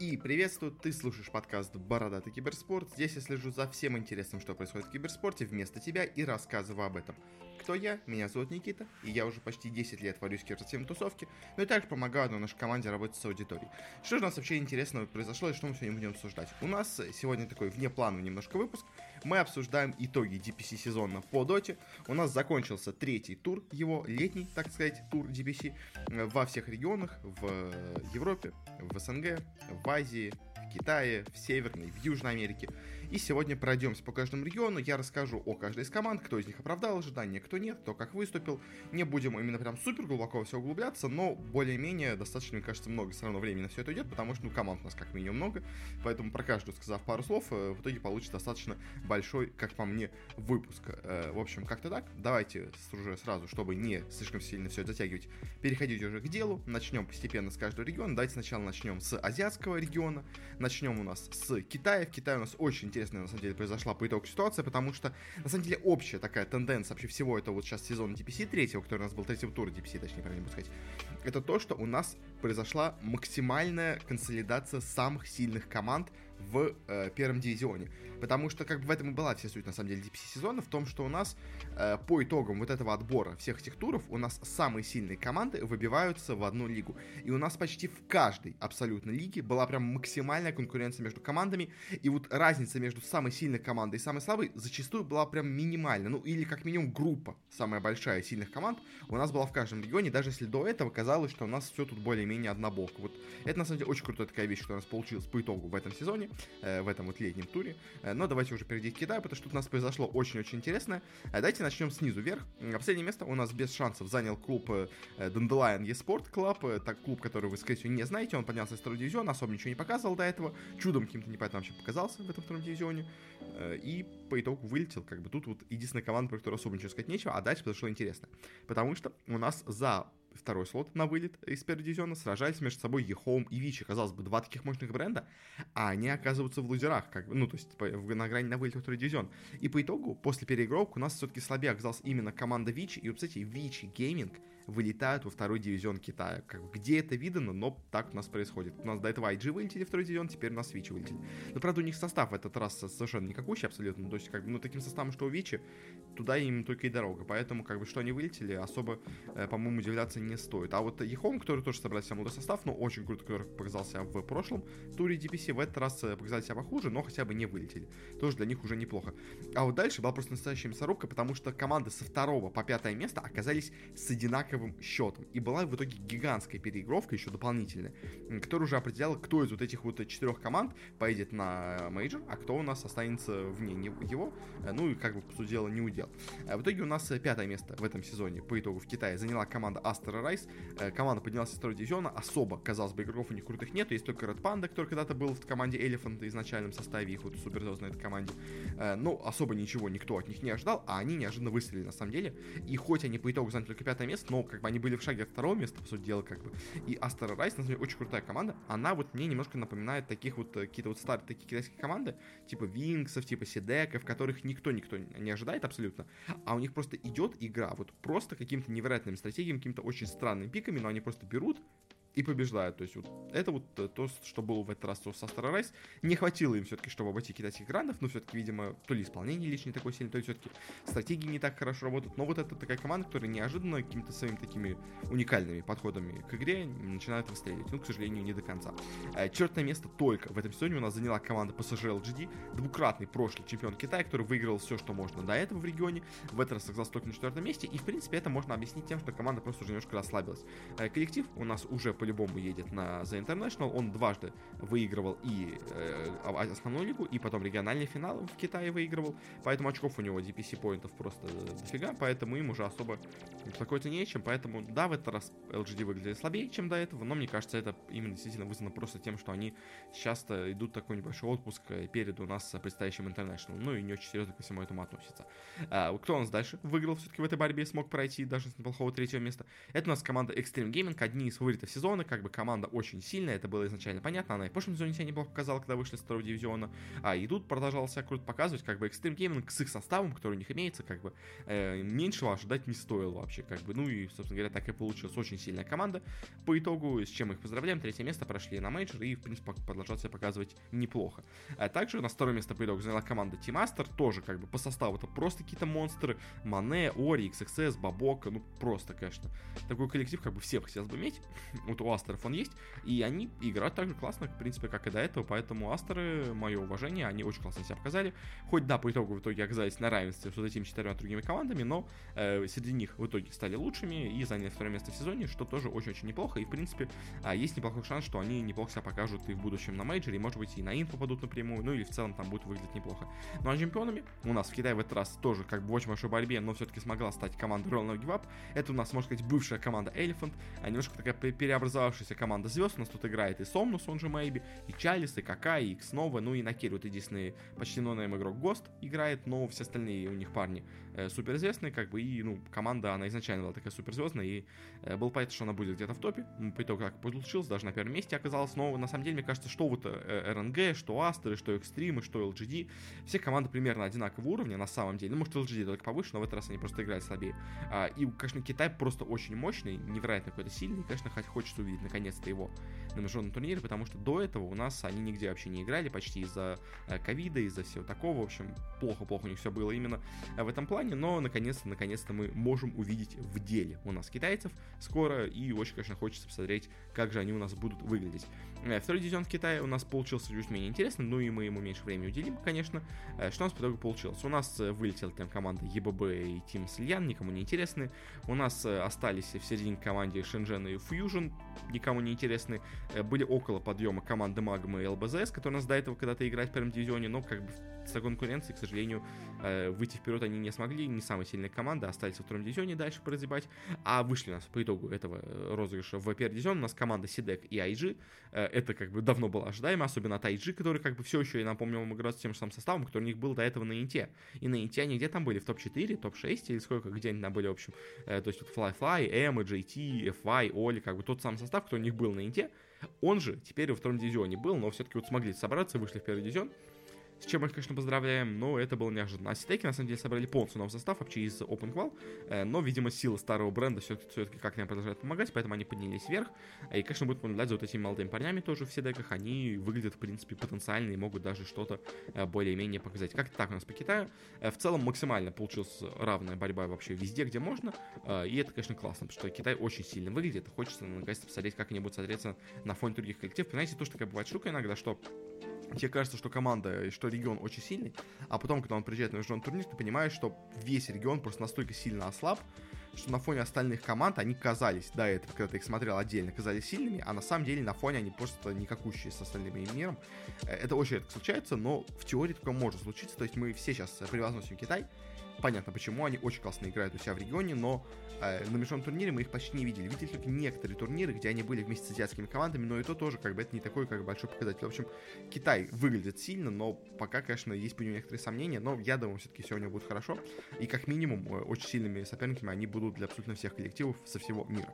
И приветствую, ты слушаешь подкаст «Бородатый киберспорт». Здесь я слежу за всем интересным, что происходит в киберспорте вместо тебя и рассказываю об этом. Кто я? Меня зовут Никита, и я уже почти 10 лет варюсь в киберспортивной тусовке, но и также помогаю на нашей команде работать с аудиторией. Что же у нас вообще интересного произошло и что мы сегодня будем обсуждать? У нас сегодня такой внеплановый немножко выпуск. Мы обсуждаем итоги DPC сезона по доте. У нас закончился третий тур, его летний, так сказать, тур DPC во всех регионах, в Европе, в СНГ, в Азии, Китае, в Северной, в Южной Америке. И сегодня пройдемся по каждому региону, я расскажу о каждой из команд, кто из них оправдал ожидания, кто нет, кто как выступил. Не будем именно прям супер глубоко все углубляться, но более-менее достаточно, мне кажется, много все равно времени на все это идет, потому что ну, команд у нас как минимум много, поэтому про каждую сказав пару слов, э, в итоге получится достаточно большой, как по мне, выпуск. Э, в общем, как-то так. Давайте уже сразу, чтобы не слишком сильно все затягивать, переходить уже к делу. Начнем постепенно с каждого региона. Давайте сначала начнем с азиатского региона. Начнем у нас с Китая. В Китае у нас очень интересная, на самом деле, произошла по итогу ситуация, потому что, на самом деле, общая такая тенденция вообще всего этого вот сейчас сезона DPC третьего, который у нас был третьего тура DPC, точнее, правильно сказать, это то, что у нас произошла максимальная консолидация самых сильных команд в э, первом дивизионе. Потому что как бы в этом и была вся суть, на самом деле, DPC сезона, в том, что у нас э, по итогам вот этого отбора всех этих туров у нас самые сильные команды выбиваются в одну лигу. И у нас почти в каждой абсолютно лиге была прям максимальная конкуренция между командами. И вот разница между самой сильной командой и самой слабой зачастую была прям минимальна. Ну или как минимум группа самая большая сильных команд у нас была в каждом регионе, даже если до этого казалось, что у нас все тут более-менее однобоко. Вот это на самом деле очень крутая такая вещь, что у нас получилось по итогу в этом сезоне, э, в этом вот летнем туре. Э, но давайте уже перейти к Китаю, потому что тут у нас произошло очень-очень интересное. Э, давайте начнем снизу вверх. Последнее место у нас без шансов занял клуб Dandelion eSport Club. Это клуб, который вы, скорее всего, не знаете. Он поднялся из второго дивизиона, особо ничего не показывал до этого. Чудом каким-то непонятно вообще показался в этом втором дивизионе. И по итогу вылетел. Как бы тут вот единственная команда, про которую особо ничего сказать нечего. А дальше произошло интересно. Потому что у нас за второй слот на вылет из первого дивизиона, сражались между собой EHOME и Vici. Казалось бы, два таких мощных бренда, а они оказываются в лузерах, как ну, то есть на грани на вылет второй дивизион. И по итогу, после переигровок, у нас все-таки слабее оказалась именно команда Вичи. И, вот, кстати, Вичи Гейминг вылетают во второй дивизион Китая. Как где это видно, но так у нас происходит. У нас до этого IG вылетели второй дивизион, теперь у нас Вичи вылетели. Но, правда, у них состав в этот раз совершенно никакущий абсолютно. То есть, как бы, ну, таким составом, что у Вичи, туда им только и дорога. Поэтому, как бы, что они вылетели, особо, э, по-моему, удивляться не стоит. А вот Ехом, который тоже собрал себе молодой состав, но очень круто, который показался в прошлом туре DPC, в этот раз э, показали себя похуже, но хотя бы не вылетели. Тоже для них уже неплохо. А вот дальше была просто настоящая мясорубка, потому что команды со второго по пятое место оказались с одинаковым счетом. И была в итоге гигантская переигровка, еще дополнительная, которая уже определяла, кто из вот этих вот четырех команд поедет на мейджор, а кто у нас останется вне его. Э, ну и как бы, по сути дела, не у дел. Э, в итоге у нас пятое место в этом сезоне по итогу в Китае заняла команда Astra Rise команда поднялась из второго дивизиона, особо, казалось бы, игроков у них крутых нет, есть только Red Panda, который когда-то был в команде Elephant изначальном составе, их вот суперзвезд на этой команде, э, но особо ничего никто от них не ожидал, а они неожиданно выстрелили на самом деле, и хоть они по итогу заняли только пятое место, но как бы они были в шаге от второго места, по сути дела, как бы, и Астера Райс, на самом деле, очень крутая команда, она вот мне немножко напоминает таких вот, э, какие-то вот старые такие китайские команды, типа Винксов, типа Сидека, в которых никто-никто не ожидает абсолютно, а у них просто идет игра, вот просто какими-то невероятными стратегиями, какими-то очень странными пиками, но они просто берут и побеждают. То есть вот это вот э, то, что было в этот раз со Star. Не хватило им все-таки, чтобы обойти китайских грандов, но все-таки, видимо, то ли исполнение лишь не такое сильное, то ли все-таки стратегии не так хорошо работают. Но вот это такая команда, которая неожиданно какими-то своими такими уникальными подходами к игре начинает выстреливать. Ну, к сожалению, не до конца. Э, Чертное место только в этом сезоне у нас заняла команда PSG LGD, двукратный прошлый чемпион Китая, который выиграл все, что можно до этого в регионе. В этот раз оказался только на четвертом месте. И, в принципе, это можно объяснить тем, что команда просто уже немножко расслабилась. Э, коллектив у нас уже по-любому едет на The International. Он дважды выигрывал и э, основную лигу, и потом региональный финал в Китае выигрывал. Поэтому очков у него DPC поинтов просто дофига, поэтому им уже особо беспокоиться нечем. Поэтому, да, в этот раз LGD выглядели слабее, чем до этого, но мне кажется, это именно действительно вызвано просто тем, что они часто идут такой небольшой отпуск э, перед у нас предстоящим International. Ну и не очень серьезно ко всему этому относится. А, кто у нас дальше выиграл все-таки в этой борьбе, смог пройти даже с неплохого третьего места? Это у нас команда Xtreme Gaming, одни из фаворитов сезона сезона, как бы команда очень сильная, это было изначально понятно, она и в прошлом сезоне себя неплохо показала, когда вышли с второго дивизиона, а и тут продолжала себя круто показывать, как бы Xtreme Gaming с их составом, который у них имеется, как бы э, меньшего ожидать не стоило вообще, как бы, ну и, собственно говоря, так и получилась очень сильная команда. По итогу, с чем их поздравляем, третье место прошли на мейджор и, в принципе, продолжают себя показывать неплохо. А также на второе место по итогу заняла команда Team Aster, тоже как бы по составу. Это просто какие-то монстры, Мане, Ори, XXS, Бабока, ну просто, конечно. Такой коллектив как бы всех хотелось бы иметь, вот у Астеров он есть, и они играют так же классно, в принципе, как и до этого, поэтому Астеры, мое уважение, они очень классно себя показали, хоть да, по итогу в итоге оказались на равенстве с вот этими четырьмя другими командами, но э, среди них в итоге стали лучшими и заняли второе место в сезоне, что тоже очень-очень неплохо, и в принципе э, есть неплохой шанс, что они неплохо себя покажут и в будущем на мейджоре, и может быть и на инфо попадут напрямую, ну или в целом там будет выглядеть неплохо. Ну а чемпионами у нас в Китае в этот раз тоже как бы в очень большой борьбе, но все-таки смогла стать команда Royal No. Это у нас, можно сказать, бывшая команда Elephant, а немножко такая переобразовавшаяся команда звезд. У нас тут играет и Сомнус, он же Мэйби, и Чалис, и Кака, и Икснова, ну и на Керри вот единственный почти нонейм игрок Гост играет, но все остальные у них парни э, суперизвестные, как бы, и, ну, команда, она изначально была такая суперзвездная, и э, был понятно, что она будет где-то в топе. По итогу, как получилось, даже на первом месте оказалась, но на самом деле, мне кажется, что вот э, РНГ, что Астеры, что Экстримы, что LGD, все команды примерно одинакового уровня на самом деле. Ну, может, LGD только повыше, но в этот раз они просто играют слабее. А, и, конечно, Китай просто очень мощный, невероятно какой-то сильный, и, конечно, хочется увидеть наконец-то его на международном турнире, потому что до этого у нас они нигде вообще не играли, почти из-за ковида, из-за всего такого, в общем, плохо-плохо у них все было именно в этом плане, но наконец-то, наконец-то мы можем увидеть в деле у нас китайцев скоро, и очень, конечно, хочется посмотреть, как же они у нас будут выглядеть. Э, второй дивизион в Китае у нас получился чуть менее интересно, ну и мы ему меньше времени уделим, конечно. Э, что у нас по итогу получилось? У нас э, вылетела там команда ЕББ и Тим Сильян, никому не интересны. У нас остались в середине команде Шенжен и Фьюжн, никому не интересны. Были около подъема команды Магмы и ЛБЗС, которые у нас до этого когда-то играть в первом дивизионе, но как бы из-за конкуренции, к сожалению, выйти вперед они не смогли, не самая сильная команда, остались во втором дивизионе дальше прозябать, а вышли у нас по итогу этого розыгрыша в первый дивизион, у нас команда Сидек и IG, это как бы давно было ожидаемо, особенно от IG, который как бы все еще, я напомню, вам играет с тем же самым составом, который у них был до этого на Инте. И на Инте они где там были? В топ-4, топ-6 или сколько, где они там были, в общем. Э, то есть вот Fly Fly, M, JT, FY, Оли, как бы тот самый состав, который у них был на Инте, он же теперь во втором дивизионе был, но все-таки вот смогли собраться, вышли в первый дивизион. С чем мы их, конечно, поздравляем, но это было неожиданно. А Ситеки, на самом деле, собрали полностью новый состав, вообще из Open Qual, э, но, видимо, сила старого бренда все-таки, как-то им продолжает помогать, поэтому они поднялись вверх. И, конечно, будут наблюдать за вот этими молодыми парнями тоже в Сидеках. Они выглядят, в принципе, потенциально и могут даже что-то э, более-менее показать. Как-то так у нас по Китаю. Э, в целом максимально получилась равная борьба вообще везде, где можно. И это, конечно, классно, потому что Китай очень сильно выглядит. Хочется, наконец-то, посмотреть, как они будут смотреться на фоне других коллективов. Понимаете, то, что такая бывает штука иногда, что тебе кажется, что команда и что регион очень сильный, а потом, когда он приезжает на международный турнир, ты понимаешь, что весь регион просто настолько сильно ослаб, что на фоне остальных команд они казались до этого, когда ты их смотрел отдельно, казались сильными, а на самом деле на фоне они просто никакущие с остальным миром. Э, это очень редко случается, но в теории такое может случиться. То есть мы все сейчас превозносим Китай, понятно почему, они очень классно играют у себя в регионе, но э, на международном турнире мы их почти не видели. Видели только некоторые турниры, где они были вместе с азиатскими командами, но и то тоже, как бы, это не такой, как большой показатель. В общем, Китай выглядит сильно, но пока, конечно, есть по нему некоторые сомнения, но я думаю, все-таки сегодня будет хорошо, и как минимум э, очень сильными соперниками они будут для абсолютно всех коллективов со всего мира.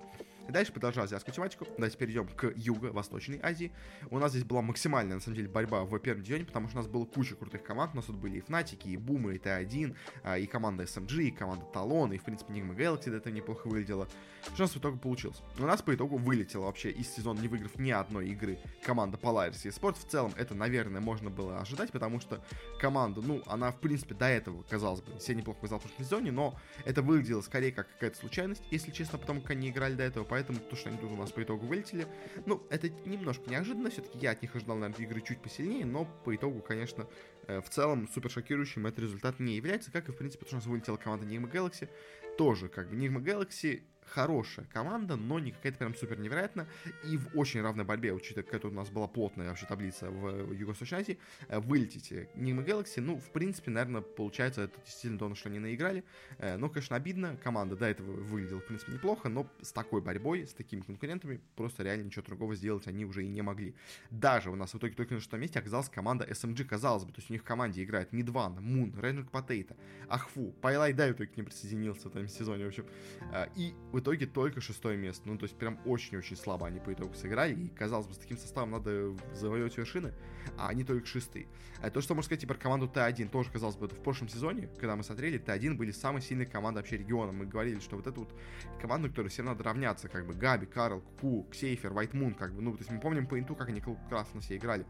И дальше продолжая азиатскую тематику, давайте перейдем к юго-восточной Азии. У нас здесь была максимальная, на самом деле, борьба в первом дивизионе, потому что у нас было куча крутых команд. У нас тут были и Фнатики, и Бумы, и Т1, а, и команда SMG, и команда Талон, и, в принципе, Nigma Galaxy этого неплохо выглядела. Что у нас в итоге получилось? У нас по итогу вылетела вообще из сезона, не выиграв ни одной игры, команда Polaris Esports. В целом, это, наверное, можно было ожидать, потому что команда, ну, она, в принципе, до этого, казалось бы, все неплохо показала в прошлом сезоне, но это выглядело скорее как какая-то случайность, если честно, потому как они играли до этого, поэтому то, что они тут у нас по итогу вылетели, ну, это немножко неожиданно, все-таки я от них ожидал, наверное, игры чуть посильнее, но по итогу, конечно, э, в целом супер шокирующим этот результат не является, как и, в принципе, то, что у нас вылетела команда Nigma Galaxy, тоже, как бы, Nigma Galaxy хорошая команда, но не какая-то прям супер невероятная. И в очень равной борьбе, учитывая, какая у нас была плотная вообще таблица в Юго-Восточной Азии, э, вылетите Nigma Galaxy, ну, в принципе, наверное, получается, это действительно то, на что они наиграли. Э, но, конечно, обидно. Команда до этого выглядела, в принципе, неплохо, но с такой борьбой, с такими конкурентами, просто реально ничего другого сделать они уже и не могли. Даже у нас в итоге только на шестом месте оказалась команда SMG, казалось бы, то есть у них в команде играет Мидван, Мун, Рейнджер Потейта, Ахфу, Пайлай Дай только не присоединился в этом сезоне, в общем. Э, и в итоге только шестое место. Ну, то есть прям очень-очень слабо они по итогу сыграли. И, казалось бы, с таким составом надо завоевать вершины, а они только шестые. А то, что можно сказать, типа, команду Т1, тоже, казалось бы, в прошлом сезоне, когда мы смотрели, Т1 были самые сильные команды вообще региона. Мы говорили, что вот эту вот команду, которой всем надо равняться, как бы Габи, Карл, Ку, Ксейфер, Вайтмун, как бы, ну, то есть мы помним по инту, как они классно все играли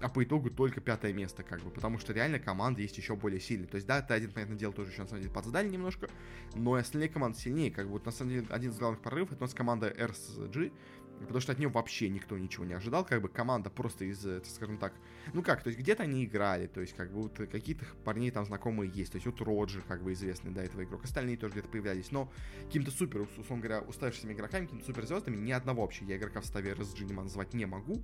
а по итогу только пятое место, как бы, потому что реально команда есть еще более сильные. То есть, да, ты один, понятное дело, тоже еще, на самом деле, подсдали немножко, но и остальные команды сильнее, как бы, вот, на самом деле, один из главных прорывов, это у нас команда RSG, потому что от нее вообще никто ничего не ожидал, как бы команда просто из, э, скажем так, ну как, то есть где-то они играли, то есть как бы вот какие-то парней там знакомые есть, то есть вот Роджер, как бы известный до этого игрок, остальные тоже где-то появлялись, но каким-то супер, условно говоря, уставшимися игроками, какими-то суперзвездами, ни одного вообще я игрока в составе RSG не назвать не могу,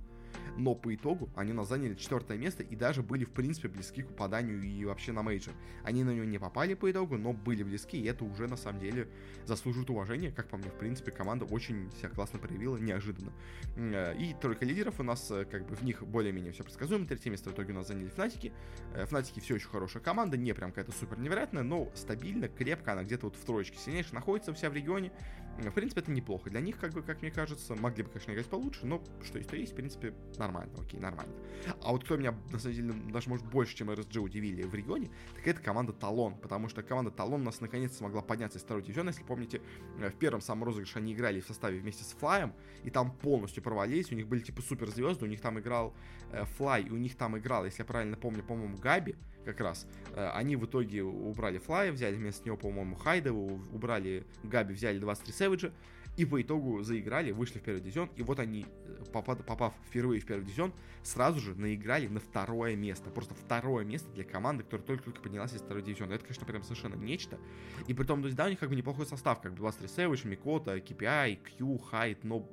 но по итогу они нас заняли четвертое место и даже были, в принципе, близки к попаданию и вообще на мейджор. Они на него не попали по итогу, но были близки, и это уже, на самом деле, заслуживает уважения, как по мне, в принципе, команда очень себя классно проявила, неожиданно. Э, и тройка лидеров у нас, э, как бы, в них более-менее все предсказуемо, третье место в итоге у нас заняли Фнатики. Э, Фнатики все еще хорошая команда, не прям какая-то супер невероятная, но стабильно, крепко, она где-то вот в троечке сильнейшая находится вся в регионе, в принципе, это неплохо. Для них, как бы, как мне кажется, могли бы, конечно, играть получше, но что есть, то есть, в принципе, нормально, окей, нормально. А вот кто меня, на самом деле, даже, может, больше, чем RSG удивили в регионе, так это команда Талон, потому что команда Талон у нас наконец-то смогла подняться из второй дивизиона. Если помните, э, в первом самом розыгрыше они играли в составе вместе с Флаем, и там полностью провалились, у них были, типа, суперзвезды, у них там играл э, Флай, и у них там играл, если я правильно помню, по-моему, Габи, как раз. Э, они в итоге убрали Флая, взяли вместо него, по-моему, Хайдова, убрали Габи, взяли 23 Сэвиджа, и по итогу заиграли, вышли в первый дивизион, и вот они, э, попав, впервые в первый дивизион, сразу же наиграли на второе место. Просто второе место для команды, которая только-только поднялась из второй дивизиона. Это, конечно, прям совершенно нечто. И при том, то есть, да, у них как бы неплохой состав, как бы 23 Savage, Микота, KPI, Q, Хайд, но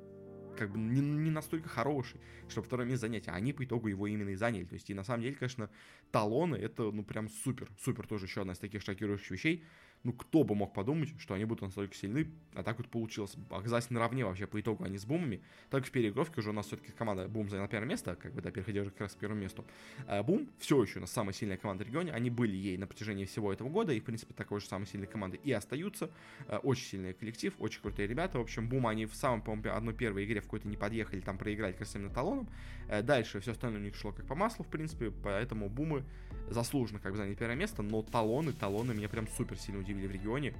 как бы не, не настолько хороший, чтобы второе место занять, а они по итогу его именно и заняли. То есть, и на самом деле, конечно, талоны это, ну, прям супер, супер тоже еще одна из таких шокирующих вещей, ну, кто бы мог подумать, что они будут настолько сильны, а так вот получилось. Оказалось наравне вообще по итогу они с Бумами. Так в переигровке уже у нас все-таки команда Бум заняла первое место, как бы, да, переходя как раз к первому месту. А Бум все еще у нас самая сильная команда в регионе, они были ей на протяжении всего этого года, и, в принципе, такой же самой сильной команды и остаются. А, очень сильный коллектив, очень крутые ребята. В общем, Бум они в самом, по-моему, одной первой игре в какой-то не подъехали, там проиграли красивым талоном. А дальше все остальное у них шло как по маслу, в принципе, поэтому Бумы заслуженно как бы заняли первое место, но талоны, талоны меня прям супер сильно удивили в регионе.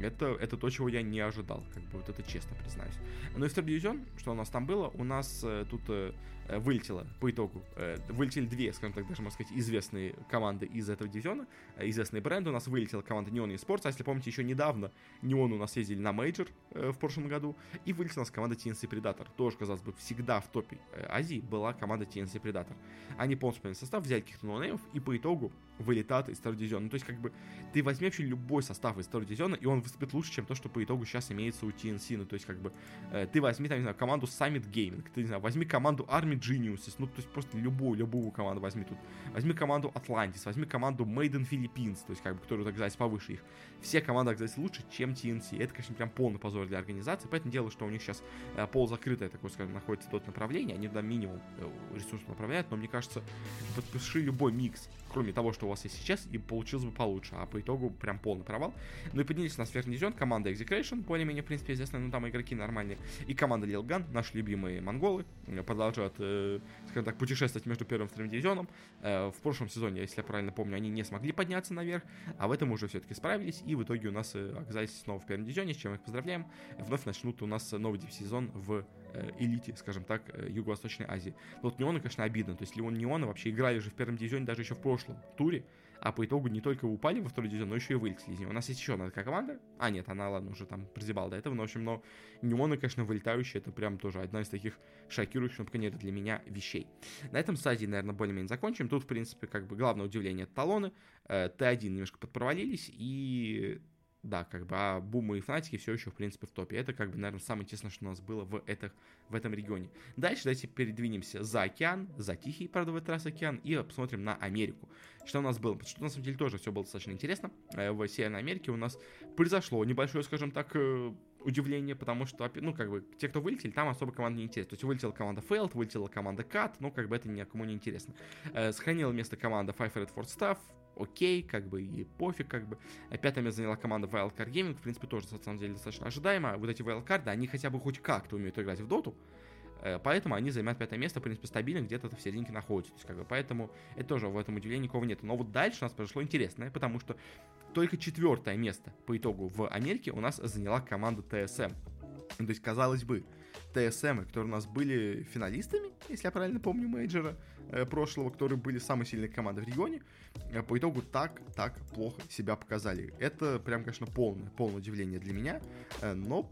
Это, это то, чего я не ожидал, как бы вот это честно признаюсь. Ну и второй дивизион, что у нас там было, у нас э, тут э, Э, вылетело по итогу. Э, вылетели две, скажем так, даже можно сказать, известные команды из этого дивизиона, э, известные бренды. У нас вылетела команда Neon Esports, а если помните, еще недавно Neon у нас ездили на мейджор в прошлом году, и вылетела у нас команда TNC Predator. Тоже, казалось бы, всегда в топе Азии была команда TNC Predator. Они полностью поменяли состав, взяли каких-то ноунеймов, и по итогу вылетают из второго дивизиона. Ну, то есть, как бы, ты возьми вообще любой состав из второго дивизиона, и он выступит лучше, чем то, что по итогу сейчас имеется у TNC. Ну, то есть, как бы, ты возьми, там, не знаю, команду Summit Gaming, ты, не знаю, возьми команду Army Geniuses, ну, то есть просто любую, любую команду возьми тут. Возьми команду Atlantis, возьми команду Made in Philippines, то есть, как бы, которую, так сказать, повыше их. Все команды, оказались лучше, чем TNC. Это, конечно, прям полный позор для организации, поэтому дело, что у них сейчас э, полузакрытое такое, скажем, находится тот направление, они туда минимум э, ресурсов направляют, но мне кажется, подпиши любой микс кроме того, что у вас есть сейчас, и получилось бы получше, а по итогу прям полный провал. Ну и поднялись на сверхний дивизион команда Execration, более-менее, в принципе, известная, но там игроки нормальные, и команда Лилган, наши любимые монголы, э, продолжают, э, скажем так, путешествовать между первым и вторым дивизионом. Э, в прошлом сезоне, если я правильно помню, они не смогли подняться наверх, а в этом уже все-таки справились, и в итоге у нас э, оказались снова в первом дивизионе, с чем их поздравляем. Вновь начнут у нас новый сезон в элите, скажем так, э, Юго-Восточной Азии. Но вот Неоны, конечно, обидно. То есть Леон Неоны вообще играли же в первом дивизионе даже еще в прошлом туре, а по итогу не только упали во второй дивизион, но еще и вылетели из него. У нас есть еще одна такая команда. А, нет, она, ладно, уже там прозябала до этого. Но, в общем, но Неоны, конечно, вылетающие. Это прям тоже одна из таких шокирующих, но, по крайней мере, для меня вещей. На этом стадии, наверное, более-менее закончим. Тут, в принципе, как бы главное удивление это талоны. Э, Т1 немножко подпровалились, и да, как бы, а бумы и фнатики все еще, в принципе, в топе. Это, как бы, наверное, самое интересное, что у нас было в, этих, в этом регионе. Дальше давайте передвинемся за океан, за Тихий, правда, в этот раз океан, и посмотрим на Америку. Что у нас было? Потому что, на самом деле, тоже все было достаточно интересно. Э, в Северной Америке у нас произошло небольшое, скажем так, э, удивление, потому что, ну, как бы, те, кто вылетели, там особо команда не интересна. То есть вылетела команда Failed, вылетела команда Cat, ну, как бы это никому не интересно. Э, сохранила место команда Five Red for Staff, окей, как бы, и пофиг, как бы. Пятое место заняла команда Wildcard Gaming, в принципе, тоже, на самом деле, достаточно ожидаемо. Вот эти Wildcard, они хотя бы хоть как-то умеют играть в доту, Э, поэтому они занимают пятое место, в принципе, стабильно, где-то в серединке находятся. Как бы, поэтому это тоже в этом удивлении никого нет. Но вот дальше у нас произошло интересное, потому что только четвертое место по итогу в Америке у нас заняла команда TSM. То есть, казалось бы, TSM, которые у нас были финалистами, если я правильно помню, мейджора прошлого, которые были самой сильной командой в регионе, э, по итогу так, так плохо себя показали. Это прям, конечно, полное, полное удивление для меня, э, но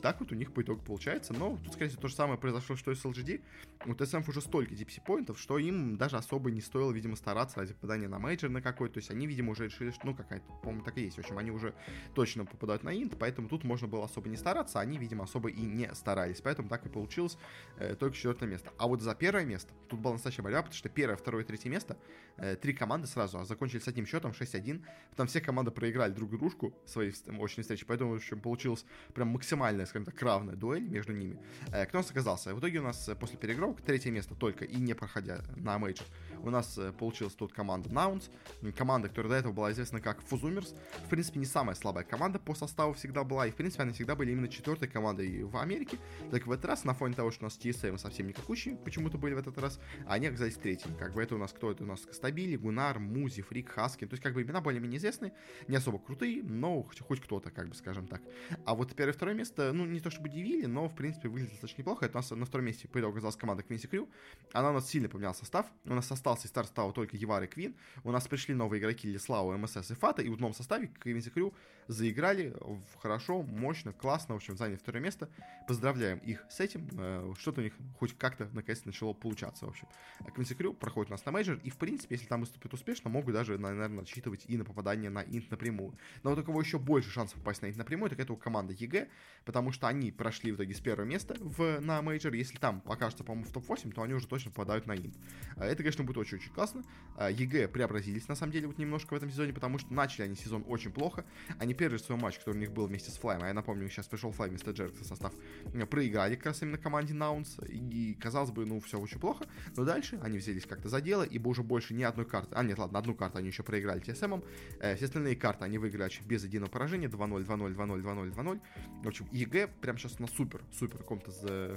так вот у них по итогу получается. Но тут, скорее всего, то же самое произошло, что и с LGD. У TSM уже столько DPC-поинтов, что им даже особо не стоило, видимо, стараться ради попадания на мейджор на какой-то. То есть они, видимо, уже решили, что, ну, какая-то, по-моему, так и есть. В общем, они уже точно попадают на инт, поэтому тут можно было особо не стараться, они, видимо, особо и не старались. Поэтому так и получилось э, только четвертое место. А вот за первое место тут была настоящая борьба, потому что первое, второе, третье место, э, три команды сразу, а закончили с одним счетом 6-1. Там все команды проиграли друг дружку свои очные встречи, поэтому, в общем, получилось прям максимальная скажем так, равная дуэль между ними. Э, кто у нас оказался? В итоге у нас э, после переигровок третье место только и не проходя на мейджор. У нас э, получилась тут команда Наунс, команда, которая до этого была известна как Фузумерс. В принципе, не самая слабая команда по составу всегда была, и в принципе они всегда были именно четвертой командой в Америке. Так в этот раз, на фоне того, что у нас TSM совсем никакущие почему-то были в этот раз, они оказались третьими. Как бы это у нас кто? Это у нас Стабили, Гунар, Музи, Фрик, Хаскин. То есть как бы имена более-менее известные, не особо крутые, но хоть, хоть кто-то, как бы скажем так. А вот первое и второе место, ну не то чтобы удивили, но в принципе выглядит достаточно неплохо. Это у нас на втором месте по итогу оказалась команда Quincy Crew. Она у нас сильно поменял состав. У нас остался из старых только YawaR и Quinn. У нас пришли новые игроки Лислау, MSS и Fata. И в новом составе Quincy Crew заиграли хорошо, мощно, классно. В общем, заняли второе место. Поздравляем их с этим. Э, что-то у них хоть как-то наконец-то начало получаться. В общем, Quincy Crew проходит у нас на мейджор. И в принципе, если там выступит успешно, могут даже, наверное, рассчитывать и на попадание на инт напрямую. Но у кого еще больше шансов попасть на инт напрямую, так это у команды EG, потому что они прошли в итоге с первого места в, на мейджор. Если там покажется, по-моему, в топ-8, то они уже точно попадают на инт. А это, конечно, будет очень-очень классно. А, EG преобразились, на самом деле, вот немножко в этом сезоне, потому что начали они сезон очень плохо. Они первый свой матч, который у них был вместе с Флаем, а я напомню, сейчас пришел Флай вместо Джеракса состав, э, проиграли как раз именно команде nouns, и казалось бы, ну, все очень плохо, но дальше они взялись как-то за дело, ибо уже больше ни одной карты, а нет, ладно, одну карту они еще проиграли TSM, э, все остальные карты они выиграли без единого поражения, 2-0, 2-0, 2-0, 2-0, 2-0, в общем, EG прям сейчас на супер, супер каком-то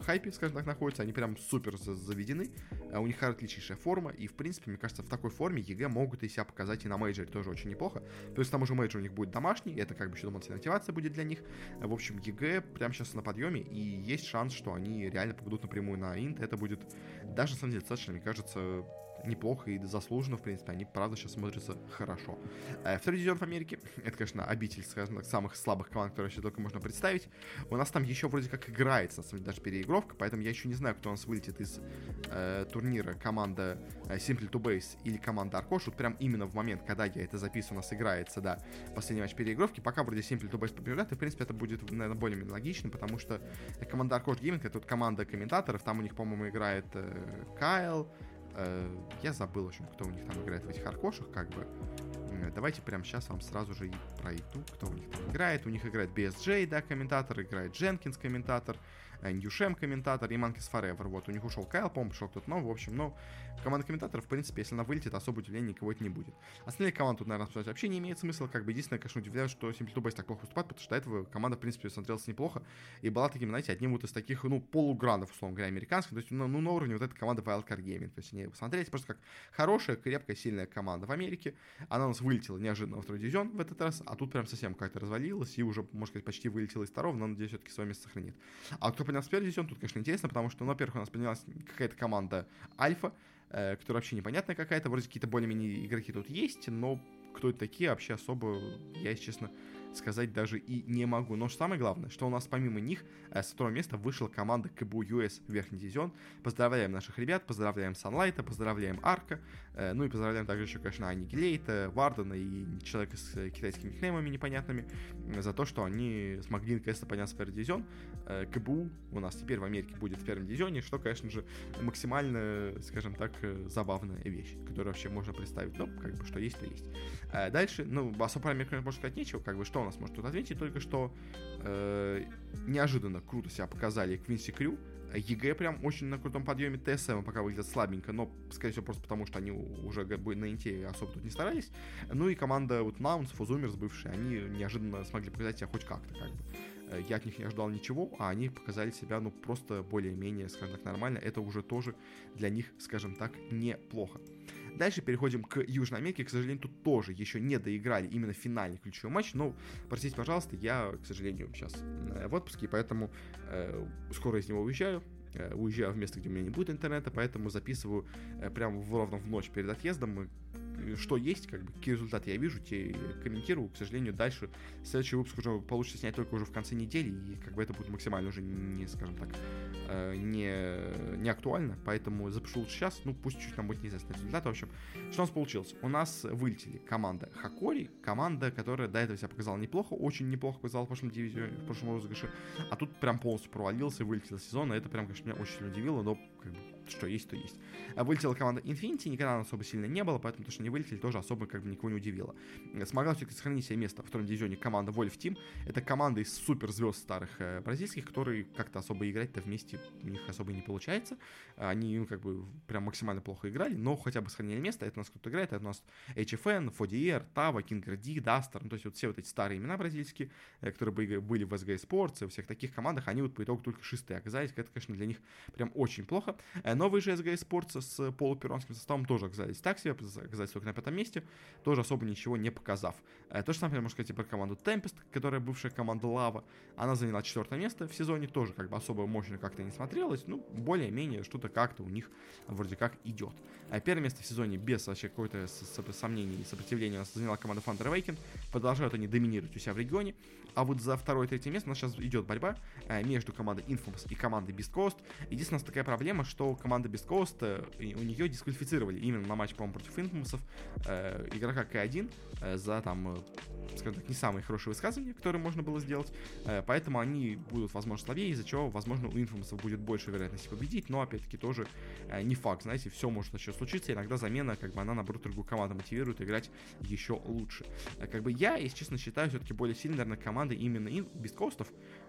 хайпе, скажем так, находится, они прям супер заведены, а у них отличнейшая форма, и, в принципе, мне кажется, в такой форме EG могут и себя показать и на мейджоре тоже очень неплохо. Есть, к тому же мейджор у них будет домашний, это как бы еще дополнительная мотивация будет для них. В общем, EG прямо сейчас на подъеме, и есть шанс, что они реально попадут напрямую на инт. Это будет даже, на самом деле, достаточно, мне кажется, неплохо и заслуженно, в принципе, они, правда, сейчас смотрятся хорошо. Э, второй дивизион Америке, это, конечно, обитель, скажем так, самых слабых команд, которые вообще только можно представить. У нас там еще вроде как играется, на самом деле, даже переигровка, поэтому я еще не знаю, кто у нас вылетит из э, турнира, команда э, Simple to Base или команда Аркош, вот прям именно в момент, когда я это записываю, у нас играется, да, последний матч переигровки, пока вроде Simple to Base побеждает, и, в принципе, это будет, наверное, более-менее логично, потому что команда Аркош Гейминг, это вот команда комментаторов, там у них, по-моему, играет э, Кайл, я забыл, в общем, кто у них там играет в этих аркошах, как бы. Давайте прямо сейчас вам сразу же и пройду, кто у них там играет. У них играет BSJ, да, комментатор, играет Дженкинс, комментатор, Ньюшем комментатор и Monkeys Forever. Вот, у них ушел Кайл, по-моему, пришел кто-то новый. В общем, ну, команда комментаторов, в принципе, если она вылетит, особо удивления никого это не будет. Остальные команды тут, наверное, обсуждать вообще не имеет смысла. Как бы единственное, конечно, удивляет, что Simple Base так плохо выступает, потому что до этого команда, в принципе, смотрелась неплохо и была таким, знаете, одним вот из таких, ну, полуграндов, условно говоря, американских. То есть, ну, ну на уровне вот этой команды Wildcard Gaming. То есть, они посмотрели просто как хорошая, крепкая, сильная команда в Америке. Она у нас вылетела неожиданно второй дивизион в этот раз, а тут прям совсем какая-то развалилась и уже, можно сказать, почти вылетела из второго, но, надеюсь, все-таки свое место сохранит. А кто поднялся в первый дивизион, тут, конечно, интересно, потому что, ну, во-первых, у нас поднялась какая-то команда Альфа, э, которая вообще непонятная какая-то. Вроде какие-то более-менее игроки тут есть, но кто это такие, вообще особо, я, если честно, сказать даже и не могу. Но самое главное, что у нас помимо них э, с второго места вышла команда КБУ US Верхний Дивизион. Поздравляем наших ребят, поздравляем Санлайта, поздравляем Арка, э, ну и поздравляем также еще, конечно, Аннигилейта, Вардена и человека с э, китайскими никнеймами непонятными за то, что они смогли наконец-то подняться в первый дивизион. КБУ у нас теперь в Америке будет в первом дивизионе, что, конечно же, максимально, скажем так, забавная вещь, которую вообще можно представить. Ну, как бы, что есть, то есть. Дальше, ну, особо про Америку можно сказать нечего, как бы, что у нас может тут ответить? Только что э, неожиданно круто себя показали Quincy Crew, EG прям очень на крутом подъеме. TSM пока выглядит слабенько, но, скорее всего, просто потому, что они уже на Инте особо тут не старались. Ну и команда вот nouns, Five Zoomers бывшие, они неожиданно смогли показать себя хоть как-то, как бы. Э, я от них не ожидал ничего, а они показали себя, ну, просто более-менее, скажем так, нормально. Это уже тоже для них, скажем так, неплохо. Дальше переходим к Южной Америке. К сожалению, тут тоже еще не доиграли именно финальный ключевой матч. Но, простите, пожалуйста, я, к сожалению, сейчас э, в отпуске, поэтому э, скоро из него уезжаю. Э, уезжаю в место, где у меня не будет интернета, поэтому записываю э, прямо ровно в ночь перед отъездом что есть, как бы, какие результаты я вижу, те комментирую. К сожалению, дальше следующий выпуск уже получится снять только уже в конце недели, и как бы это будет максимально уже не, скажем так, э, не, не актуально, поэтому запишу лучше сейчас, ну, пусть чуть нам будет неизвестный результат. В общем, что у нас получилось? У нас вылетели команда Хакори, команда, которая до этого себя показала неплохо, очень неплохо показала в прошлом дивизионе, в прошлом розыгрыше, а тут прям полностью провалился, вылетел сезон, и это прям, конечно, меня очень удивило, но как бы что есть, то есть. А вылетела команда Infinity, никогда она особо сильно не было, поэтому то, что они вылетели, тоже особо как бы никого не удивило. Смогла все-таки сохранить себе место в втором дивизионе команда Wolf Team. Это команда из суперзвезд старых э, бразильских, которые как-то особо играть-то вместе у них особо не получается. Они, ну, как бы, прям максимально плохо играли, но хотя бы сохранили место. Это у нас кто-то играет, это у нас HFN, Fodier, Tava, Kinger D, Duster, ну, то есть вот все вот эти старые имена бразильские, э, которые были в SG Sports, и во всех таких командах, они вот по итогу только шестые оказались. Это, конечно, для них прям очень плохо. Новые же SG Sports с полуперонским составом тоже оказались так себе, оказались только на пятом месте, тоже особо ничего не показав. Э, то же самое, можно сказать, и про команду Tempest, которая бывшая команда Лава. Она заняла четвертое место в сезоне, тоже как бы особо мощно как-то не смотрелась, ну, более-менее что-то как-то у них вроде как идет. А первое место в сезоне без вообще какой-то сомнений и сопротивления заняла команда Thunder Awaken. Продолжают они доминировать у себя в регионе. А вот за второе и третье место у нас сейчас идет борьба э, между командой Infamous и командой Beast Coast. Единственная у нас такая проблема, что команда Beast Coast, э, у нее дисквалифицировали именно на матч, по-моему, против Infamous э, игрока К1 э, за там, э, скажем так, не самые хорошие высказывания, которые можно было сделать. Э, поэтому они будут, возможно, слабее, из-за чего, возможно, у Infamous будет больше вероятности победить, но, опять-таки, тоже э, не факт, знаете, все может еще случиться. Иногда замена, как бы, она, наоборот, другую команду мотивирует играть еще лучше. Э, как бы я, если честно, считаю все-таки более сильной, наверное, командой именно Бесткостов,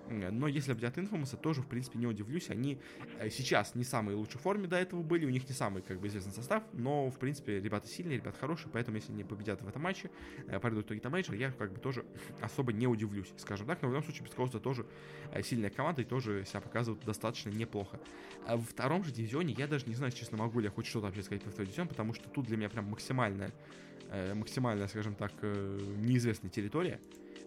но если взять Infamous, тоже, в принципе, не удивлюсь. Они э, сейчас не самые лучшей форме до этого были, у них не самый, как бы, известный состав, но, в принципе, ребята сильные, ребята хорошие, поэтому, если они победят в этом матче, э, пройдут итоги мейджора, я, как бы, тоже особо не удивлюсь, скажем так. Но в любом случае, Бескоста тоже э, сильная команда и тоже себя показывают достаточно неплохо. А во втором же дивизионе я даже не знаю, честно, могу ли я хоть что-то вообще сказать про второй дивизион, потому что тут для меня прям максимальная, максимальная, скажем так, неизвестная территория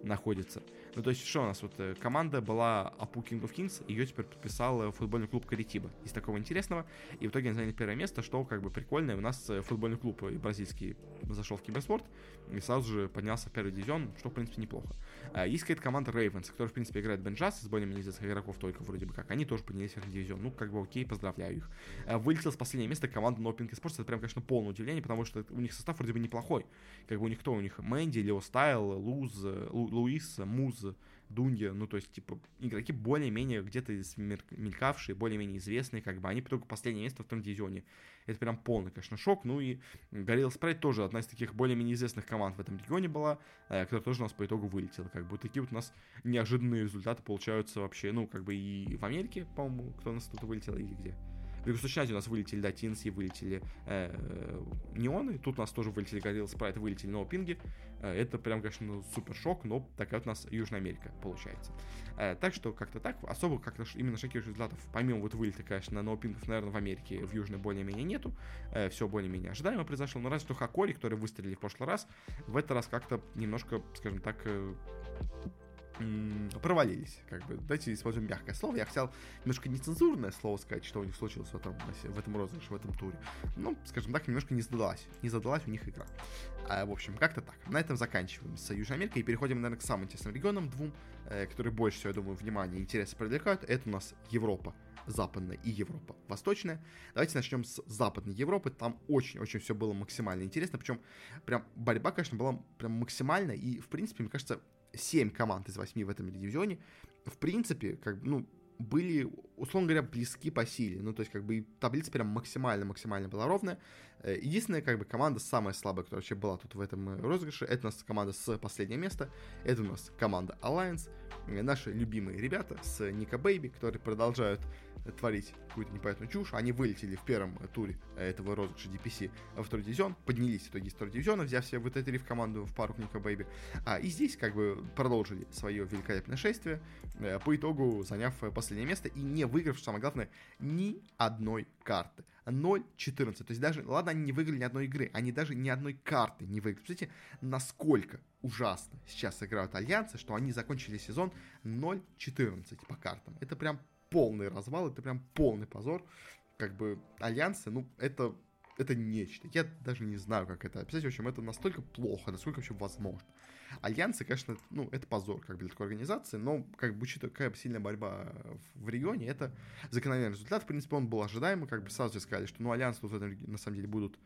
находится. Ну, то есть, что у нас вот э, команда была Апу King of Kings, ее теперь подписал э, футбольный клуб Каритиба. Из такого интересного. И в итоге они заняли первое место, что как бы прикольное. У нас э, футбольный клуб бразильский зашел в киберспорт и сразу же поднялся в первый дивизион, что, в принципе, неплохо. А, есть какая-то команда Ravens, которая, в принципе, играет Бенджас с более-менее известных игроков только вроде бы как. Они тоже поднялись в первый дивизион. Ну, как бы окей, поздравляю их. Вылетел с последнего места команда No Pink Sports. Это прям, конечно, полное удивление, потому что у них состав вроде бы неплохой. Как бы у них кто? У них Мэнди, Лео Стайл, Луз, Лу, Луис, Муз, Дунья, ну, то есть, типа, игроки более-менее где-то мелькавшие, более-менее известные, как бы, они только последнее место в том дивизионе. Это прям полный, конечно, шок. Ну и Горилла Спрайт тоже одна из таких более-менее известных команд в этом регионе была, э, которая тоже у нас по итогу вылетела. Как бы такие вот у нас неожиданные результаты получаются вообще, ну, как бы и в Америке, по-моему, кто у нас тут вылетел, или где. В Юго-Восточной Азии у нас вылетели, да, TNC, вылетели э, Неоны, тут у нас тоже вылетели Горилла Спрайт, вылетели Ноупинги. Э, это прям, конечно, супер шок, но такая вот у нас Южная Америка получается. Э, так что как-то так, особо как-то именно шокирующих результатов, помимо вот вылета, конечно, Ноупингов, наверное, в Америке, в Южной более-менее нету. Э, все более-менее ожидаемо произошло, но разве что Хакори, которые выстрелили в прошлый раз, в этот раз как-то немножко, скажем так, провалились, как бы. Давайте используем мягкое слово. Я хотел немножко нецензурное слово сказать, что у них случилось в этом, в этом розыгрыше, в этом туре. Ну, скажем так, немножко не задалась. Не задалась у них игра. А, в общем, как-то так. На этом заканчиваем с Южной Америкой и переходим, наверное, к самым интересным регионам, двум, э, которые больше всего, я думаю, внимания и интереса привлекают. Это у нас Европа западная и Европа восточная. Давайте начнем с западной Европы. Там очень-очень все было максимально интересно. Причем прям борьба, конечно, была прям максимальная. И, в принципе, мне кажется, 7 команд из 8 в этом дивизионе. В принципе, как ну, были, условно говоря, близки по силе. Ну, то есть, как бы, таблица прям максимально-максимально была ровная. Э, единственная, как бы, команда самая слабая, которая вообще была тут в этом э, розыгрыше, это у нас команда с последнего места. Это у нас команда Alliance. Э, наши любимые ребята с Nikobaby, которые продолжают творить какую-то непонятную чушь. Они вылетели в первом туре этого розыгрыша DPC во второй дивизион, поднялись в итоге из второго дивизиона, взяв себе вот в команду в пару к Nikobaby. А, и здесь как бы продолжили свое великолепное шествие, э, по итогу заняв последнее место и не выиграв, что самое главное, ни одной карты. 0-14. То есть даже, ладно, они не выиграли ни одной игры, они даже ни одной карты не выиграли. Смотрите, насколько ужасно сейчас играют альянсы, что они закончили сезон 0-14 по картам. Это прям полный развал, это прям полный позор. Как бы альянсы, ну, это, это нечто. Я даже не знаю, как это описать. В общем, это настолько плохо, насколько вообще возможно. Альянсы, конечно, ну, это позор как бы для такой организации, но, как бы, учитывая, какая сильная борьба в регионе, это закономерный результат. В принципе, он был ожидаемый, как бы сразу сказали, что, ну, Альянсы тут, на самом деле, будут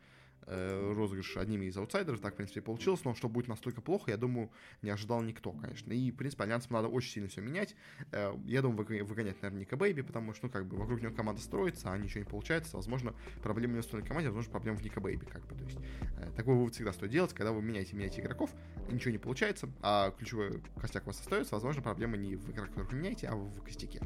розыгрыш одними из аутсайдеров, так, в принципе, и получилось, но что будет настолько плохо, я думаю, не ожидал никто, конечно. И, в принципе, Альянсам надо очень сильно все менять. Э, я думаю, выгонять, наверное, Nikobaby, потому что, ну, как бы, вокруг него команда строится, а ничего не получается, возможно, проблемы не в остальной команде, возможно, проблема в Nikobaby, как бы, то есть, э, такой вывод всегда стоит делать, когда вы меняете, меняете игроков, ничего не получается, а ключевой костяк у вас остается, возможно, проблема не в игроках, которых вы меняете, а в костяке.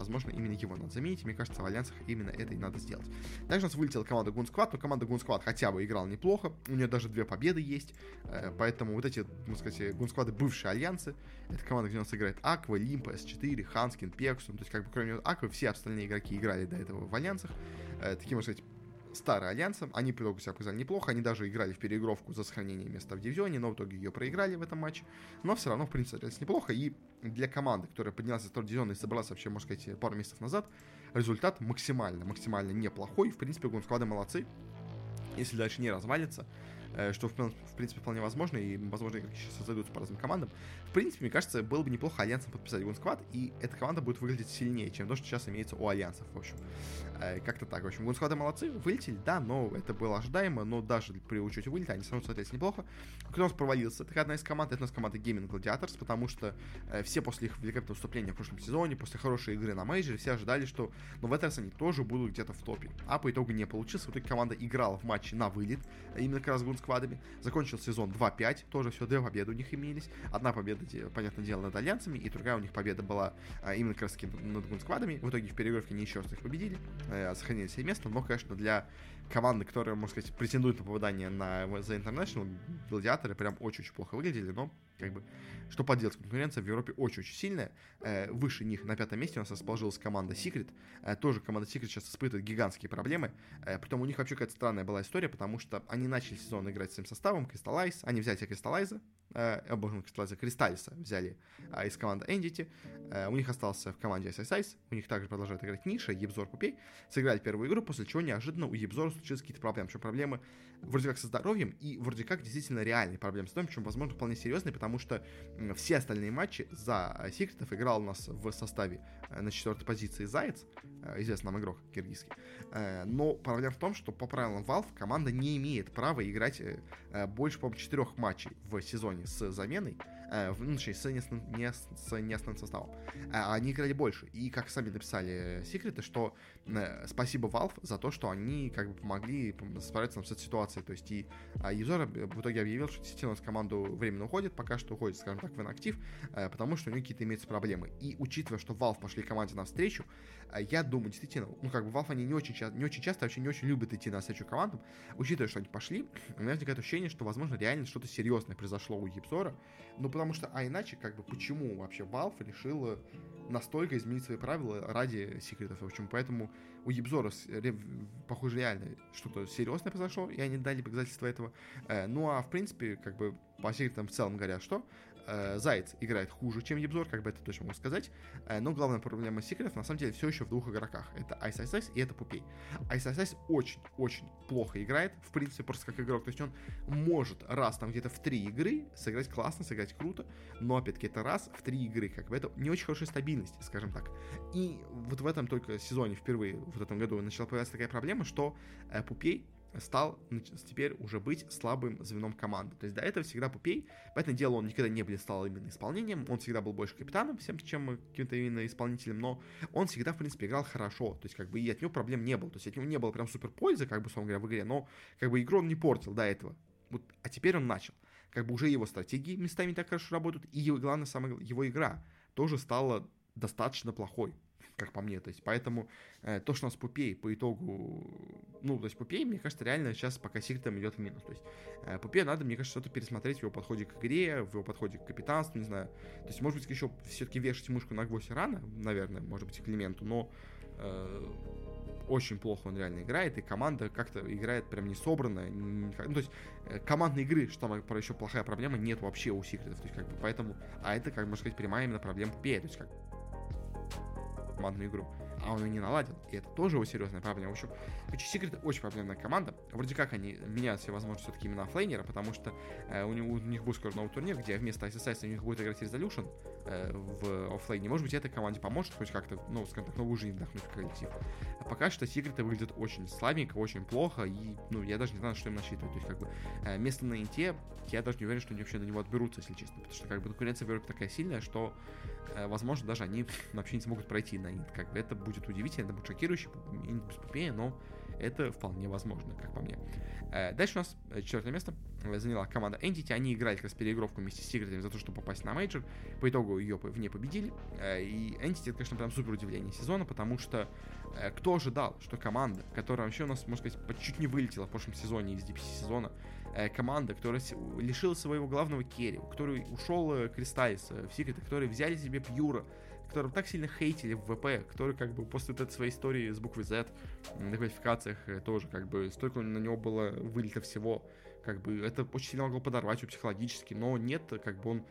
Возможно, именно его надо заменить. Мне кажется, в Альянсах именно это и надо сделать. Также у нас вылетела команда Гунсквад, но команда Гунсквад хотя бы играла неплохо. У нее даже две победы есть. Э, поэтому вот эти, можно сказать, Гунсквады бывшие Альянсы. Это команда, где у нас играет Аква, Лимпа, С4, Ханскин, Пексум. То есть, как бы кроме Аквы, все остальные игроки играли до этого в Альянсах. Э, таким, можно сказать, старые альянсы. Они по итогу себя показали неплохо. Они даже играли в переигровку за сохранение места в дивизионе, но в итоге ее проиграли в этом матче. Но все равно, в принципе, смотрелись неплохо. И для команды, которая поднялась из второй дивизиона и собралась вообще, можно сказать, пару месяцев назад, результат максимально, максимально неплохой. В принципе, гонсклады молодцы. Если дальше не развалится, Э, что, в принципе, вполне возможно, и, возможно, игроки сейчас создадутся по разным командам. В принципе, мне кажется, было бы неплохо Альянсом подписать Гунсквад, и эта команда будет выглядеть сильнее, чем то, что сейчас имеется у Альянсов, в общем. Э, как-то так, в общем. Гунсквады молодцы, вылетели, да, но это было ожидаемо, но даже при учете вылета они все равно смотрелись неплохо. Кто у нас провалился? Это одна из команд, это у нас команда Gaming Gladiators, потому что э, все после их великолепного выступления в прошлом сезоне, после хорошей игры на мейджоре, все ожидали, что ну, в этот раз они тоже будут где-то в топе. А по итогу не получилось. В итоге команда играла в матче на вылет, именно как раз с Гунсквадами. Закончил сезон 2-5, тоже все, две победы у них имелись. Одна победа, понятное дело, над альянсами, и другая у них победа была а, именно как раз над гунсквадами. В итоге в переигровке они еще раз их победили, а, сохранили себе место, но, конечно, для команды, которые, можно сказать, претендуют на попадание на The International, гладиаторы прям очень-очень плохо выглядели, но как бы, что поделать, конкуренция в Европе очень-очень сильная. Э, выше них на пятом месте у нас расположилась команда Secret. Э, тоже команда Secret сейчас испытывает гигантские проблемы. Э, притом у них вообще какая-то странная была история, потому что они начали сезон играть с своим составом, Crystallize, они взяли Crystallize, э, боже Crystallize, Crystallize взяли э, из команды Entity, э, у них остался в команде SSIS, у них также продолжает играть Ниша, Ебзор, Пупей, сыграли первую игру, после чего неожиданно у Ебзора случились какие-то проблемы, причем проблемы вроде как со здоровьем и вроде как действительно реальные проблемы с здоровьем, причем, возможно, вполне серьезные, потому что все остальные матчи за Секретов играл у нас в составе э, на четвертой позиции Заяц, э, известный нам игрок киргизский. Э, но проблема в том, что по правилам Valve команда не имеет права играть больше, по-моему, четырех матчей в сезоне с заменой, э, ну, точнее, с, не, не, с неосновным составом. А они играли больше. И, как сами написали секреты, что э, спасибо Valve за то, что они как бы помогли справиться с этой ситуацией. То есть и э, Юзор в итоге объявил, что действительно с команду временно уходит, пока что уходит, скажем так, в инактив, э, потому что у них какие-то имеются проблемы. И учитывая, что Valve пошли команде навстречу, э, я думаю, действительно, ну как бы Valve они не очень, часто, не очень часто, вообще не очень любят идти на встречу командам. Учитывая, что они пошли, у меня возникает ощущение, что, возможно, реально что-то серьезное произошло у Ебзора, ну, потому что, а иначе, как бы, почему вообще Valve решила настолько изменить свои правила ради секретов? В общем, поэтому у Ебзора, похоже, реально что-то серьезное произошло, и они дали показательства этого. Э, ну, а, в принципе, как бы, по секретам в целом говорят, что э, Заяц играет хуже, чем Ебзор, как бы это точно могу сказать. Э, но главная проблема секретов на самом деле все еще в двух игроках. Это Ice Ice Ice и это Пупей. Ice Ice Ice очень-очень плохо играет, в принципе, просто как игрок. То есть он может раз там где-то в три игры сыграть классно, сыграть круто, но опять-таки это раз в три игры, как бы это не очень хорошая стабильность, скажем так. И вот в этом только сезоне впервые, в этом году начала появляться такая проблема, что э, Пупей стал теперь уже быть слабым звеном команды. То есть до этого всегда Пупей, поэтому дело он никогда не блистал именно исполнением, он всегда был больше капитаном, всем, чем каким-то именно исполнителем, но он всегда, в принципе, играл хорошо, то есть как бы и от него проблем не было, то есть от него не было прям супер пользы, как бы, условно говоря, в игре, но как бы игру он не портил до этого. Вот, а теперь он начал. Как бы уже его стратегии местами так хорошо работают, и его, главное, самое, его игра тоже стала достаточно плохой как по мне. То есть, поэтому э, то, что у нас Пупей по итогу... Ну, то есть, Пупей, мне кажется, реально сейчас пока Секретом идет в минус. То есть, э, Пупею надо, мне кажется, что-то пересмотреть в его подходе к игре, в его подходе к капитанству, не знаю. То есть, может быть, еще все-таки вешать мышку на гвоздь рано, наверное, может быть, к моменту, но э, очень плохо он реально играет, и команда как-то играет прям не собранно. Не, ну, то есть э, командной игры, что там еще плохая проблема, нет вообще у Секретов. То есть, как бы, поэтому, а это, как можно сказать, прямая именно проблема Пупея. То есть, как командную игру. А он ее не наладил. И это тоже его серьезная проблема. В общем, Пичи Секрет очень проблемная команда. Вроде как они меняют все возможности все-таки именно оффлейнера, потому что э, у, него, у них будет скоро новый турнир, где вместо SSS у них будет играть Resolution э, в оффлейне. Может быть, этой команде поможет хоть как-то, ну, скажем так, новую жизнь вдохнуть в коллектив. А пока что Секреты выглядят очень слабенько, очень плохо, и, ну, я даже не знаю, что им насчитывать. То есть, как бы, э, место на инте, я даже не уверен, что они вообще на него отберутся, если честно. Потому что, как бы, конкуренция в Европе такая сильная, что, возможно, даже они вообще не смогут пройти на инт. Как бы, это будет удивительно, это будет шокирующе, без но это вполне возможно, как по мне. Э, дальше у нас э, четвертое место заняла команда Entity. Они играли как раз переигровку вместе с Секретами за то, чтобы попасть на мейджор. По итогу ее в ней победили. Э, и Entity это, конечно, прям супер удивление сезона, потому что кто ожидал, что команда, которая вообще у нас, можно сказать, чуть не вылетела в прошлом сезоне из DPC сезона, команда, которая лишила своего главного керри, который ушел Кристаллис в Секреты, которые взяли себе Пьюра, которого так сильно хейтили в ВП, который как бы после вот этой своей истории с буквой Z на квалификациях э, тоже как бы столько на него было вылета всего, как бы это очень сильно могло подорвать его психологически, но нет, как бы он э,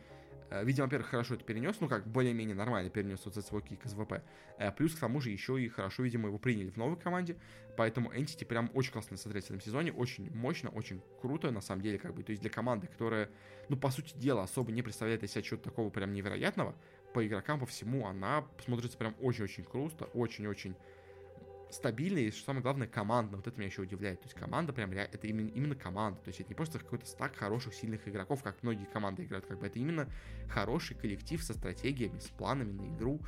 Видимо, во-первых, хорошо это перенес, ну как, более-менее нормально перенес вот этот свой кик из ВП. Э, плюс, к тому же, еще и хорошо, видимо, его приняли в новой команде. Поэтому Entity прям очень классно смотреть в этом сезоне. Очень мощно, очень круто, на самом деле, как бы. То есть для команды, которая, ну, по сути дела, особо не представляет из себя чего-то такого прям невероятного, по игрокам, по всему, она смотрится прям очень-очень круто, очень-очень стабильно, и что самое главное, команда. Вот это меня еще удивляет. То есть команда прям это именно, именно команда. То есть это не просто какой-то стак хороших, сильных игроков, как многие команды играют. Как бы это именно хороший коллектив со стратегиями, с планами на игру.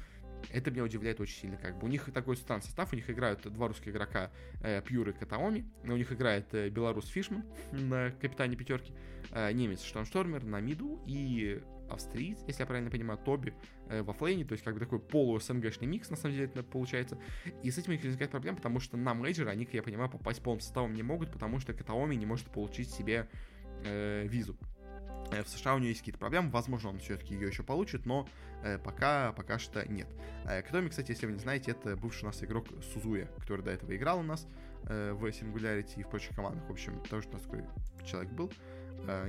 Это меня удивляет очень сильно. Как бы у них такой странный состав. У них играют два русских игрока э, Pure и Kataomi. У них играет э, белорус Fishman на капитане пятерки. Э, немец Stormstormer на миду и австриец, если я правильно понимаю, Tobi э, в оффлейне, то есть как бы такой полу-СНГшный микс, на самом деле, это получается. И с этим у них возникает проблема, потому что на мейджор они, как я понимаю, попасть полным составом не могут, потому что Kataomi не может получить себе э, визу. Э, в США у него есть какие-то проблемы, возможно, он все-таки ее еще получит, но э, пока, пока что нет. Э, Kataomi, кстати, если вы не знаете, это бывший у нас игрок Сузуя, который до этого играл у нас э, в Singularity и в прочих командах. В общем, тоже у нас такой человек был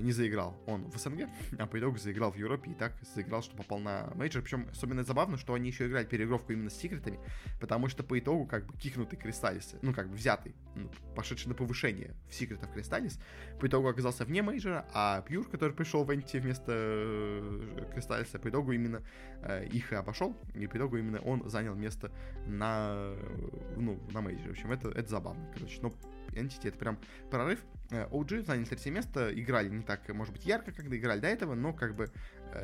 не заиграл он в СНГ, а по итогу заиграл в Европе и так заиграл, что попал на мейджор. Причем особенно забавно, что они еще играли переигровку именно с секретами, потому что по итогу как бы кикнутый Crystallis, ну как бы взятый, ну, пошедший на повышение в секретов Crystallis, по итогу оказался вне мейджора, а Pure, который пришел в Entity вместо э, Кристаллиса, по итогу именно э, их и обошел, и по итогу именно он занял место на, э, ну, на мейджоре. В общем, это, это забавно, короче. Но Entity это прям прорыв. OG э, заняли третье место, играли не так, может быть, ярко, когда играли до этого, но как бы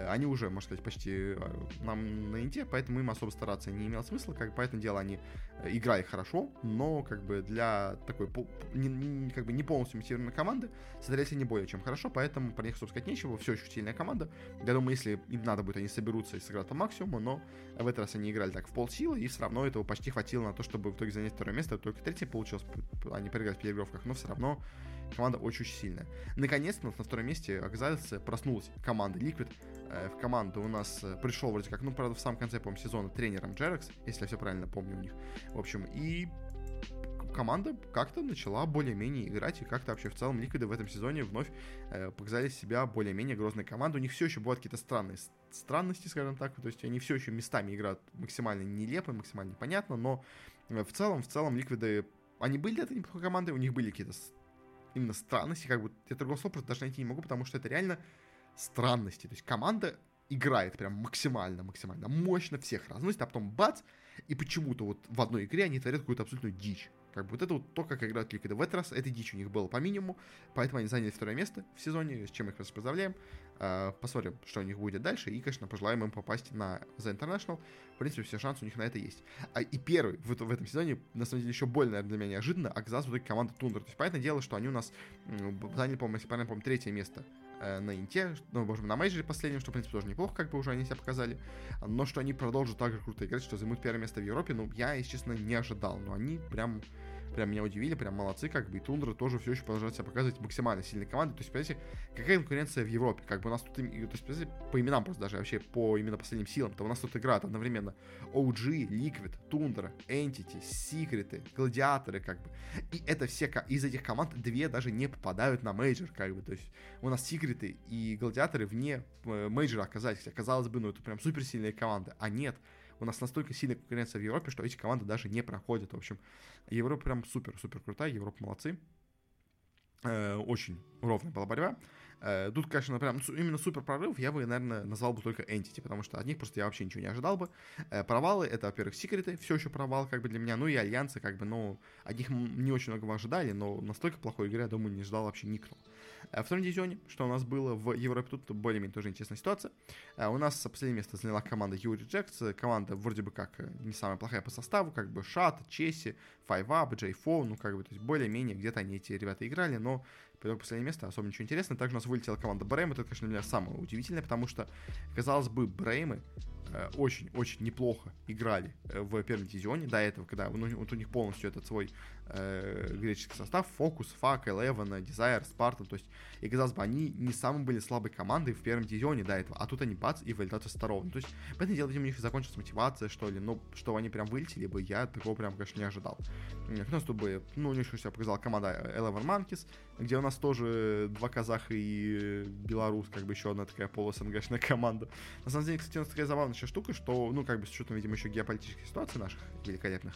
они уже, можно сказать, почти э, нам на инте, поэтому им особо стараться не имело смысла, как поэтому дело они играли хорошо, но как бы для такой не, не, как бы не полностью мотивированной команды смотрелись не более чем хорошо, поэтому про них, особо сказать, нечего, все еще сильная команда. Я думаю, если им надо будет, они соберутся и сыграют по максимуму, но в этот раз они играли так в полсилы, и все равно этого почти хватило на то, чтобы в итоге занять второе место, только третье получилось, они проиграли в переигровках, но все равно команда очень-очень сильная. Наконец-то на втором месте оказалась, проснулась команда Liquid. Э, в команду у нас э, пришел вроде как, ну, правда, в самом конце, по сезона тренером Джерекс, если я все правильно помню у них. В общем, и команда как-то начала более-менее играть, и как-то вообще в целом Ликвиды в этом сезоне вновь э, показали себя более-менее грозной командой. У них все еще бывают какие-то странные странности, скажем так, то есть они все еще местами играют максимально нелепо, максимально непонятно, но э, в целом, в целом Ликвиды, они были это неплохой командой, у них были какие-то именно странности, как бы я другого слова просто даже найти не могу, потому что это реально странности. То есть команда играет прям максимально, максимально мощно всех разносит, а потом бац, и почему-то вот в одной игре они творят какую-то абсолютную дичь. Как бы вот это вот то, как играют Liquid. В этот раз этой дичь у них было по минимуму, поэтому они заняли второе место в сезоне, с чем их поздравляем. Посмотрим, что у них будет дальше, и, конечно, пожелаем им попасть на The International. В принципе, все шансы у них на это есть. А, и первый в, в этом сезоне, на самом деле, еще более, наверное, для меня неожиданно, оказалась вот команда Тундра. То есть, понятное дело, что они у нас заняли, по-моему, если правильно помню, третье место э, на Инте, ну, быть, на мейджоре последнем, что, в принципе, тоже неплохо, как бы уже они себя показали, но что они продолжат так же круто играть, что займут первое место в Европе, ну, я, если честно, не ожидал, но они прям прям меня удивили, прям молодцы, как бы, и Тундра тоже все еще продолжает себя показывать максимально сильной командой, то есть, понимаете, какая конкуренция в Европе, как бы у нас тут, то есть, по именам просто даже, вообще по именно последним силам, то у нас тут играют одновременно OG, Liquid, Тундра, Entity, Секреты, Гладиаторы, как бы, и это все, из этих команд две даже не попадают на мейджор, как бы, то есть, у нас Секреты и Гладиаторы вне э, мейджора оказались, казалось бы, ну, это прям суперсильные команды, а нет, у нас настолько сильная конкуренция в Европе, что эти команды даже не проходят. В общем, Европа прям супер-супер крутая, Европа молодцы. Э, очень ровная была борьба. Э, тут, конечно, прям именно супер прорыв я бы, наверное, назвал бы только Entity, потому что от них просто я вообще ничего не ожидал бы. Э, провалы — это, во-первых, секреты, все еще провал как бы для меня, ну и альянсы, как бы, ну, от них не очень много ожидали, но настолько плохой игры, я думаю, не ждал вообще никто. Э, в втором дивизионе, что у нас было в Европе, тут более-менее тоже интересная ситуация. Э, у нас последнее место заняла команда Юри Джекс, команда вроде бы как не самая плохая по составу, как бы Шат, Чеси, Five Up, J4, ну как бы, то есть более-менее где-то они эти ребята играли, но Итог последнее место, особо ничего интересного. Также у нас вылетела команда Брейм. Это, конечно, для меня самое удивительное, потому что, казалось бы, Бреймы очень-очень неплохо играли в первом дивизионе до этого, когда ну, вот у них полностью этот свой э, греческий состав, Фокус, Фак, Элевен, Дизайр, Спарта, то есть, и казалось бы, они не самые были слабой командой в первом дивизионе до этого, а тут они бац и вылетают со второго. Ну, то есть, поэтому дело, видимо, у них закончилась мотивация, что ли, но что они прям вылетели бы, я такого прям, конечно, не ожидал. У нас тут бы, ну, у них себя показала команда Eleven Monkeys, где у нас тоже два казаха и белорус, как бы еще одна такая полу-СНГшная команда. На самом деле, кстати, у нас такая забавная штука, что, ну, как бы с учетом, видимо, еще геополитических ситуаций наших великолепных,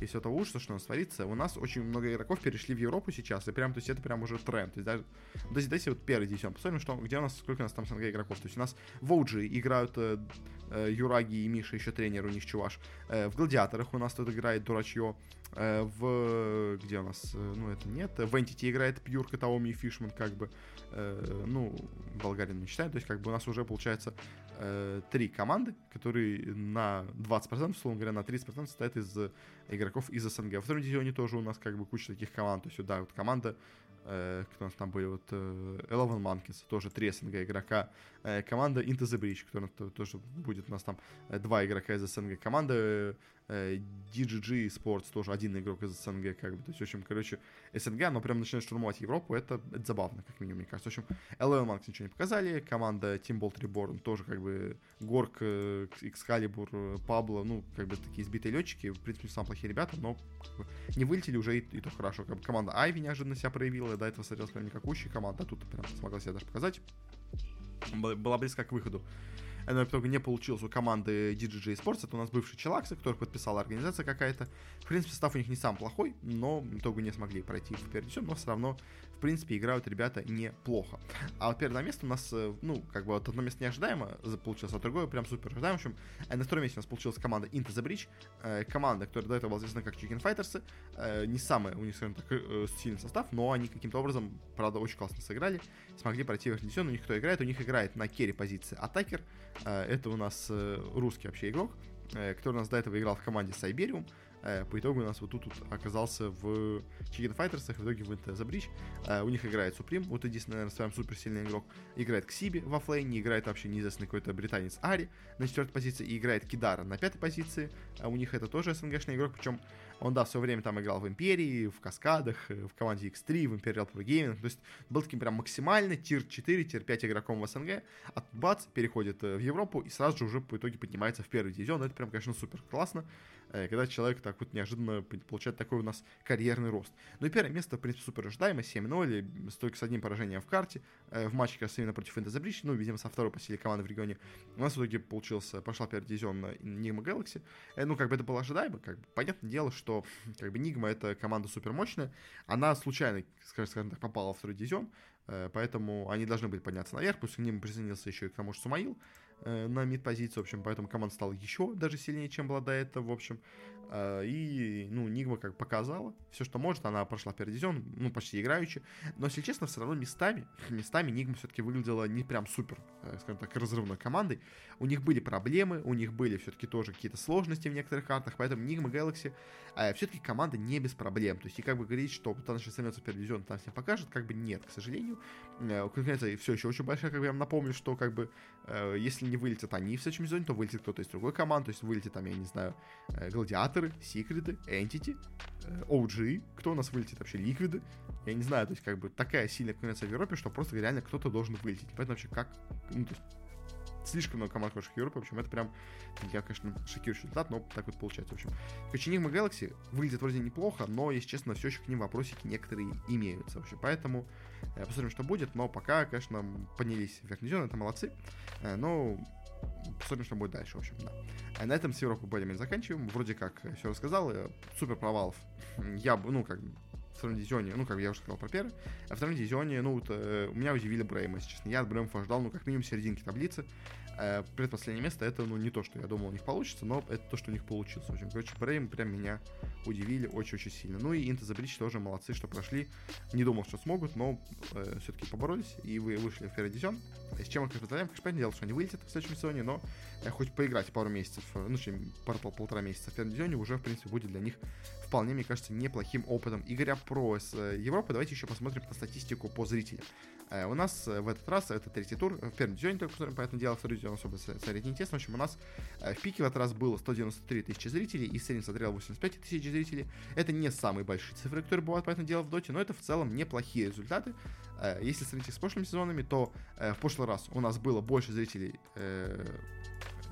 и все это ужаса, что у нас творится, у нас очень много игроков перешли в Европу сейчас, и прям, то есть это прям уже тренд. То есть даже, есть давайте вот первый дивизион посмотрим, что, где у нас, сколько у нас там СНГ игроков. То есть у нас в OG играют э, э, Юраги и Миша, еще тренер у них чуваш. Э, в Гладиаторах у нас тут играет Дурачье. Э, в... Где у нас? Э, ну, это нет. В Entity играет Пьюрка, Таоми и Фишман, как бы. Э, ну, болгарин не считаю. То есть, как бы у нас уже, получается, э, три команды, которые на 20%, условно говоря, на 30% состоят из игроков из СНГ. Во втором дивизионе тоже у нас как бы куча таких команд. То есть, да, вот команда э, кто у нас там были, вот э, Eleven Monkeys, тоже три СНГ игрока, э, команда Into the Breach, которая тоже будет у нас там э, два игрока из СНГ, команда э, DGG Sports, тоже один игрок из СНГ, как бы, то есть, в общем, короче, СНГ, оно прям начинает штурмовать Европу, это, это забавно, как минимум, мне кажется. В общем, Eleven Monkeys ничего не показали, команда Team Bolt Reborn тоже, как бы, Горк, э, Excalibur, Пабло, ну, как бы, такие сбитые летчики, в принципе, самые плохие ребята, но как бы, не вылетели уже и, и то хорошо, как бы, команда Айви неожиданно себя проявила, до этого смотрелась прям никакущая команда, а тут прям смогла себя даже показать. Была близка к выходу но в итоге не получилось у команды DJJ Sports. Это у нас бывший Челаксы, который подписала организация какая-то. В принципе, состав у них не сам плохой, но в итоге не смогли пройти в первый но все равно, принципе, играют ребята неплохо. А вот первое место у нас, э, ну, как бы вот одно место неожидаемо получилось, а другое прям супер ожидаемо. В общем, э, на втором месте у нас получилась команда Into the Bridge, э, команда, которая до этого была известна как Chicken Fighters. Не самый у них, скажем так, сильный состав, но они каким-то образом, правда, очень классно сыграли, смогли пройти в Ординсион. У них кто играет? У них играет на керри позиции атакер, это у нас русский вообще игрок, который у нас до этого играл в команде Сайбериум. По итогу у нас вот тут, тут оказался в Chicken Fighters, в итоге в Inter The Bridge. У них играет Supreme, вот единственный, наверное, своем суперсильный игрок. Играет Ксиби во флейне, играет вообще неизвестный какой-то британец Ари на четвертой позиции, и играет Кидара на пятой позиции. У них это тоже СНГшный игрок, причем он, да, все время там играл в Империи, в Каскадах, э, в команде X3, в Imperial Pro Gaming. То есть был таким прям максимально тир 4, тир 5 игроком в СНГ. А бац, переходит э, в Европу и сразу же уже по итоге поднимается в первый дивизион. Это прям, конечно, супер классно. Э, когда человек так вот неожиданно получает такой у нас карьерный рост. Ну и первое место, в принципе, супер ожидаемо, 7-0, только с одним поражением в карте, э, в матче, как раз именно против Bridge, ну, видимо, со второй по силе команды в регионе. У нас в итоге получился, пошла первый дивизион Nigma Galaxy. Э, ну, как бы это было ожидаемо, как бы, понятное дело, что, как бы, Nigma это команда супер мощная, она случайно, скажем так, попала в второй дивизион, поэтому они должны были подняться наверх, пусть к ним присоединился еще и к тому же Сумаил, на мид-позиции, в общем, поэтому команда стала еще даже сильнее, чем была до этого, в общем. Э, и, ну, Нигма как показала все, что может, она прошла первый дивизион, ну, почти играючи, но, если честно, все равно местами, местами Нигма все-таки выглядела не прям супер, э, скажем так, разрывной командой. У них были проблемы, у них были все-таки тоже какие-то сложности в некоторых картах, поэтому Нигма Galaxy э, все-таки команда не без проблем. То есть, и как бы говорить, что она сейчас займется первый дивизион, там всем покажет, как бы нет, к сожалению. Конкуренция все еще очень большая, как бы я вам напомню, что как бы если не вылетят они в следующем сезоне, то вылетит кто-то из другой команды, то есть вылетит там, я не знаю, Гладиатор, Инквизиторы, Секреты, Entity, OG, кто у нас вылетит вообще, Ликвиды, я не знаю, то есть как бы такая сильная конкуренция в Европе, что просто реально кто-то должен вылететь. Поэтому вообще как, ну, то есть слишком много команд хороших в Европе, в общем, это прям, я, конечно, шокирующий результат, но так вот получается, в общем. Короче, Enigma Galaxy выглядит вроде неплохо, но, если честно, все еще к ним вопросики некоторые имеются, в общем, поэтому э, посмотрим, что будет, но пока, конечно, поднялись в верхний это молодцы, э, но посмотрим, что будет дальше, в общем, да. А на этом с Европой более-менее заканчиваем. Вроде как все рассказал. Супер провалов. Я бы, ну, как в втором дивизионе, ну, как я уже сказал про первый, а в втором дивизионе, ну, вот, э, меня удивили Брейма, если честно. Я от Бреймов ожидал, ну, как минимум, серединки таблицы. Э, предпоследнее место, это, ну, не то, что я думал у них получится, но это то, что у них получилось. В общем, короче, Брейм прям меня удивили очень-очень сильно. Ну, и Инта Забрич тоже молодцы, что прошли. Не думал, что смогут, но э, все-таки поборолись и вы вышли в первый дивизион. С чем мы, конечно, поздравляем. Конечно, понятное дело, что они вылетят в следующем сезоне, но э, хоть поиграть пару месяцев, э, ну, чем пару полтора месяца в первом дивизионе уже, в принципе, будет для них вполне, мне кажется, неплохим опытом. И говоря про э, Европу, давайте еще посмотрим на статистику по зрителям. Э, у нас в этот раз, это третий тур, в первом дивизионе только посмотрим, поэтому дело, второй дивизион особо смотреть не интересно. В общем, у нас в пике в этот раз было 193 тысячи зрителей, и средний смотрел 85 тысяч зрителей. Это не самые большие цифры, которые бывают, поэтому дело в доте, но это в целом неплохие результаты. Если сравнить с прошлыми сезонами, то в прошлый раз у нас было больше зрителей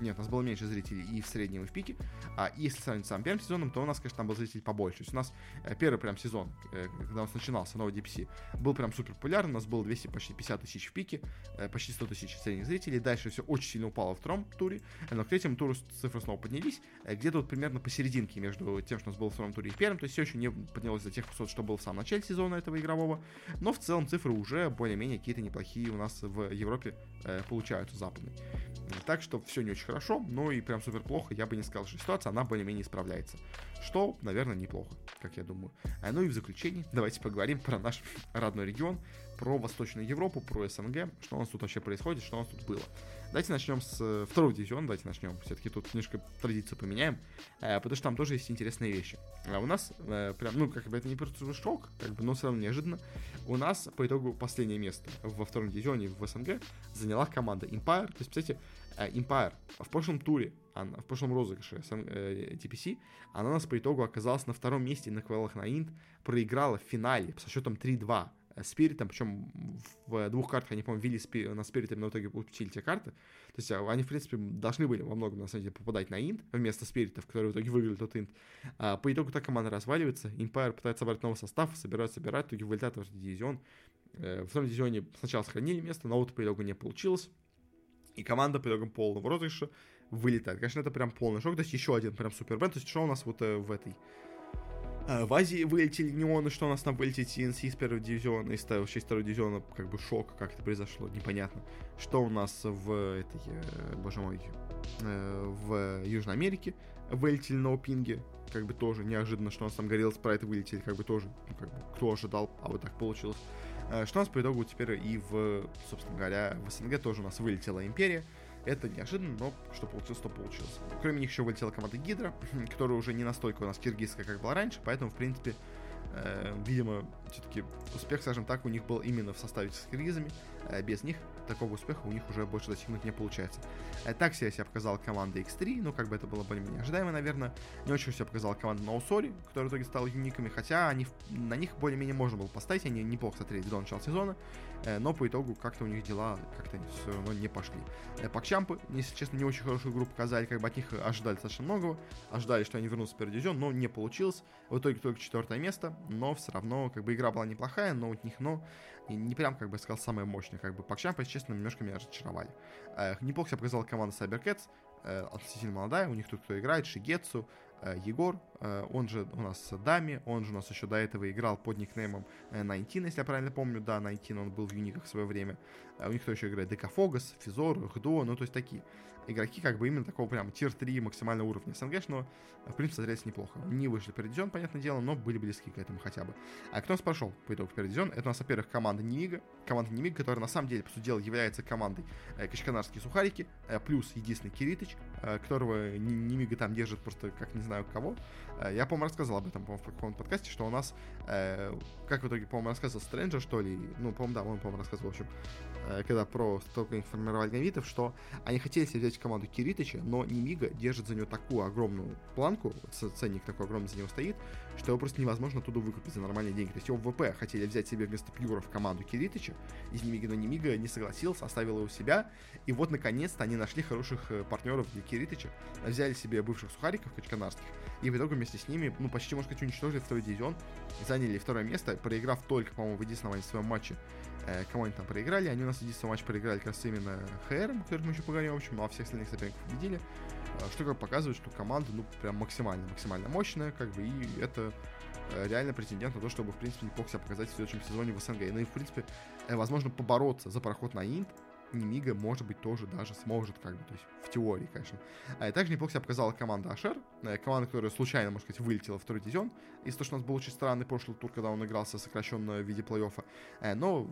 нет, у нас было меньше зрителей и в среднем, и в пике. А если сравнить с самым первым сезоном, то у нас, конечно, там был зрителей побольше. То есть у нас э, первый прям сезон, э, когда у нас начинался новый DPC, был прям супер популярный. У нас было 200, почти 50 тысяч в пике, э, почти 100 тысяч средних зрителей. Дальше все очень сильно упало в втором туре. Но к третьему туру цифры снова поднялись. Где-то вот примерно посерединке между тем, что у нас было в втором туре и в первом. То есть все еще не поднялось до тех высот, что было в самом начале сезона этого игрового. Но в целом цифры уже более-менее какие-то неплохие у нас в Европе получаются западные. Так что все не очень хорошо, но и прям супер плохо, я бы не сказал, что ситуация, она более-менее справляется. Что, наверное, неплохо, как я думаю. А, ну и в заключение, давайте поговорим про наш родной регион, про Восточную Европу, про СНГ, что у нас тут вообще происходит, что у нас тут было. Давайте начнем с э, второго дивизиона, давайте начнем. Все-таки тут немножко традицию поменяем, э, потому что там тоже есть интересные вещи. А у нас, э, прям, ну, как бы это не просто шок, как бы, но все равно неожиданно. У нас по итогу последнее место во втором дивизионе в СНГ заняла команда Empire. То есть, кстати, Empire в прошлом туре, в прошлом розыгрыше TPC, она у нас по итогу оказалась на втором месте на квалах на Инт, проиграла в финале со счетом 3-2 Спиритом, причем в двух картах они, по-моему, ввели на Спиритом, но в итоге получили те карты. То есть а, они, в принципе, должны были во многом, на самом деле, попадать на инт вместо Спиритов, которые в итоге выиграли тот инт. А, по итогу так команда разваливается, Empire пытается собрать новый состав, собирает, собирает, в итоге вылетает в дивизион. Э, в том дивизионе сначала сохранили место, но вот по итогу не получилось. И команда по итогам полного розыгрыша вылетает. Конечно, это прям полный шок. То есть еще один прям супер То есть что у нас вот э, в этой а, в Азии вылетели неоны, что у нас там вылетели TNC из первого дивизиона, из из второго дивизиона, как бы шок, как это произошло, непонятно. Что у нас в этой, э, боже мой, э, в Южной Америке вылетели на опинге, как бы тоже неожиданно, что у нас там горел спрайт вылетели, как бы тоже, ну, как бы, кто ожидал, а вот так получилось. Э, что у нас по итогу теперь и в, собственно говоря, в СНГ тоже у нас вылетела Империя, это неожиданно, но что получилось, то получилось. Кроме них еще вылетела команда Гидра, которая уже не настолько у нас киргизская, как была раньше, поэтому, в принципе, э, видимо, все-таки успех, скажем так, у них был именно в составе с киргизами. Э, без них такого успеха у них уже больше достигнуть не получается. Э, так себя себя показала команда X3, ну, как бы это было более-менее ожидаемо, наверное. Не очень себя показала команда Ноусори, которая в итоге стала юниками, хотя они, на них более-менее можно было поставить, они неплохо смотрели до начала сезона. Э, но по итогу как-то у них дела как-то все равно не пошли. Пакчампы, если честно, не очень хорошую игру показали, как бы от них ожидали достаточно многого, ожидали, что они вернутся в первый дивизион, но не получилось. В итоге только четвертое место, но все равно, как бы игра была неплохая, но у них, но не прям, как бы сказал, самая мощная. Как бы Пакчампы, если честно, немножко меня разочаровали. Э, неплохо себя показала команда Cybercats, относительно молодая, у них тут кто играет, Шигецу, Егор, э, он же у нас Дами, он же у нас еще до этого играл под никнеймом 19, если я правильно помню, да, 19 он был в Юниках в свое время. У них кто еще играет? Декафогас, Физор, Хдо, ну то есть такие игроки как бы именно такого прям тир-3 максимального уровня но в принципе смотрелись неплохо. Не вышли вперед Дивизион, понятное дело, но были близки к этому хотя бы. А кто нас прошел по итогу вперед Дивизион? Это у нас, во-первых, команда Немига. Команда Немига, которая на самом деле, по сути дела, является командой э, Качканарские Сухарики, э, плюс единственный Киритыч, э, которого Немига там держит просто как не знаю кого. Э, я, по-моему, рассказывал об этом, по-моему, в каком-то подкасте, что у нас, э, как в итоге, по-моему, рассказывал Стрэнджер, что ли, ну, по-моему, да, он, по-моему, рассказывал, в общем, когда про только информировали гавитов, что они хотели себе взять команду Киритыча, но Немига держит за него такую огромную планку, ценник такой огромный за него стоит, что его просто невозможно оттуда выкупить за нормальные деньги. То есть его в ВП хотели взять себе вместо Пьюра в команду Киритыча, из Немиги, но Немига не согласился, оставил его у себя, и вот, наконец-то, они нашли хороших э, партнеров для Киритыча, взяли себе бывших сухариков качканарских, и в итоге вместе с ними, ну, почти, можно сказать, уничтожили второй дивизион, заняли второе место, проиграв только, по-моему, в единственном своем матче э, кому они там проиграли. Они у нас единственный матч проиграли как раз именно ХР, которых мы еще поговорим, в общем, ну, а всех остальных соперников победили. Э, что как показывает, что команда, ну, прям максимально-максимально мощная, как бы, и это э, реально претендент на то, чтобы, в принципе, неплохо себя показать в следующем сезоне в СНГ. Ну и, в принципе, возможно, побороться за проход на Инт, Немига, может быть, тоже даже сможет, как бы, то есть в теории, конечно. А и также неплохо себя показала команда Ашер, команда, которая случайно, можно сказать, вылетела в второй дивизион, из-за того, что у нас был очень странный прошлый тур, когда он игрался сокращенно в виде плей-оффа. Но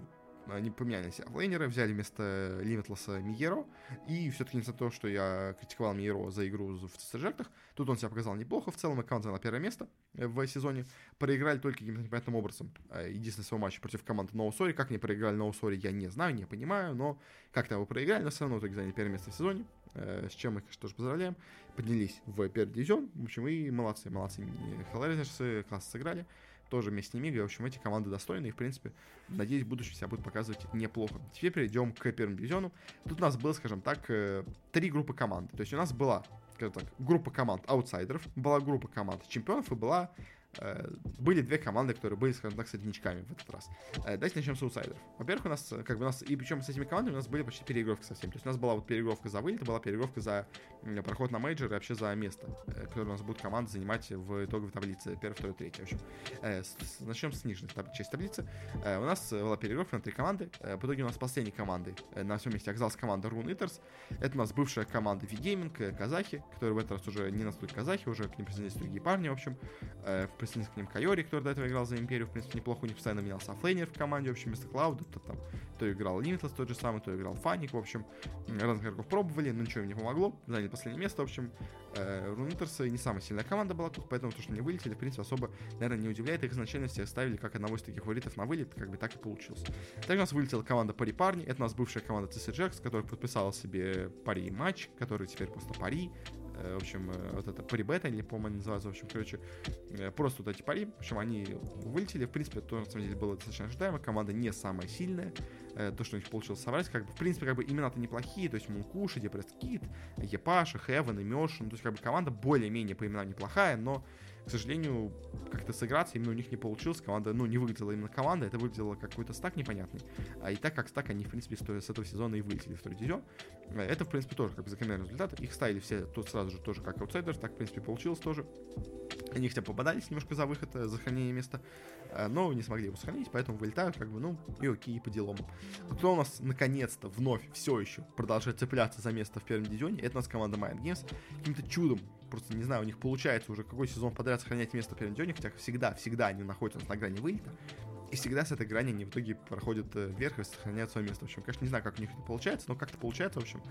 они поменяли себя лейнеры, взяли вместо Лимитлесса Миеро, и все-таки несмотря на то, что я критиковал Миеро за игру в цсжектах, тут он себя показал неплохо, в целом аккаунт занял первое место в сезоне, проиграли только каким-то непонятным образом, э, единственный свой матч против команды Ноусори, как они проиграли Ноусори, я не знаю, не понимаю, но как-то его проиграли, но все равно в итоге заняли первое место в сезоне, э, с чем мы, конечно, тоже поздравляем, поднялись в первый дивизион, в общем, и молодцы, молодцы, Hellraisers классно сыграли, тоже вместе с ними. В общем, эти команды достойны и, в принципе, надеюсь, в будущем себя будут показывать неплохо. Теперь перейдем к первому дивизиону. Тут у нас было, скажем так, э, три группы команд. То есть у нас была скажем так, группа команд аутсайдеров, была группа команд чемпионов и была были две команды, которые были, скажем так, среднячками в этот раз. Э, давайте начнем с аутсайдеров. Во-первых, у нас, как бы, у нас, и причем с этими командами у нас были почти переигровки совсем. То есть у нас была вот переигровка за вылет, была переигровка за проход на мейджор и вообще за место, э, которое у нас будет команда занимать в итоговой таблице. Первый, второй, третий. В общем, начнем с нижней таб- части таблицы. У нас была переигровка на три команды. В итоге у нас последней команды на восьмом месте оказалась команда Rune Eaters. Это у нас бывшая команда V-Gaming, казахи, которые в этот раз уже не настолько казахи, уже к ним присоединились другие парни, в общем. Присоединился к ним Кайори, который до этого играл за Империю, в принципе, неплохо, у них постоянно менялся. Оффлейнер в команде, в общем, вместо Клауда, то там, то играл Limitless тот же самый, то играл Фаник, в общем, разных игроков пробовали, но ничего им не помогло, заняли последнее место, в общем, э, не самая сильная команда была тут, поэтому то, что они вылетели, в принципе, особо, наверное, не удивляет, их изначально. Все ставили как одного из таких фаворитов на вылет, как бы так и получилось. Также у нас вылетела команда Пари Парни, это у нас бывшая команда Jacks, которая подписала себе пари матч, который теперь просто пари, в общем, э, вот это парибета, или, по-моему, называется, в общем, короче, э, просто вот эти пари, в общем, они вылетели, в принципе, тоже, на самом деле, было достаточно ожидаемо, команда не самая сильная, то, что у них получилось собрать, как бы, в принципе, как бы имена-то неплохие, то есть Мункуши, Депрест Кит, Епаша, Хевен и Мёшин, ну, то есть, как бы, команда более-менее по именам неплохая, но к сожалению, как-то сыграться именно у них не получилось. Команда, ну, не выглядела именно команда, это выглядело как какой-то стак непонятный. А и так как стак, они, в принципе, с этого сезона и вылетели в дивизион. Э, это, в принципе, тоже как бы закономерный результат. Их ставили все тут сразу же тоже как аутсайдеры, так, в принципе, получилось тоже. Они хотя попадались немножко за выход, э, за хранение места, э, но не смогли его сохранить, поэтому вылетают, как бы, ну, и окей, по делам. Кто у нас, наконец-то, вновь все еще продолжает цепляться за место в первом дивизионе, это у нас команда Mind Games. Каким-то чудом, просто не знаю, у них получается уже какой сезон подряд сохранять место в первом дивизионе, хотя всегда, всегда они находятся на грани вылета. И всегда с этой грани они в итоге проходят э, вверх и сохраняют свое место. В общем, конечно, не знаю, как у них это получается, но как-то получается, в общем.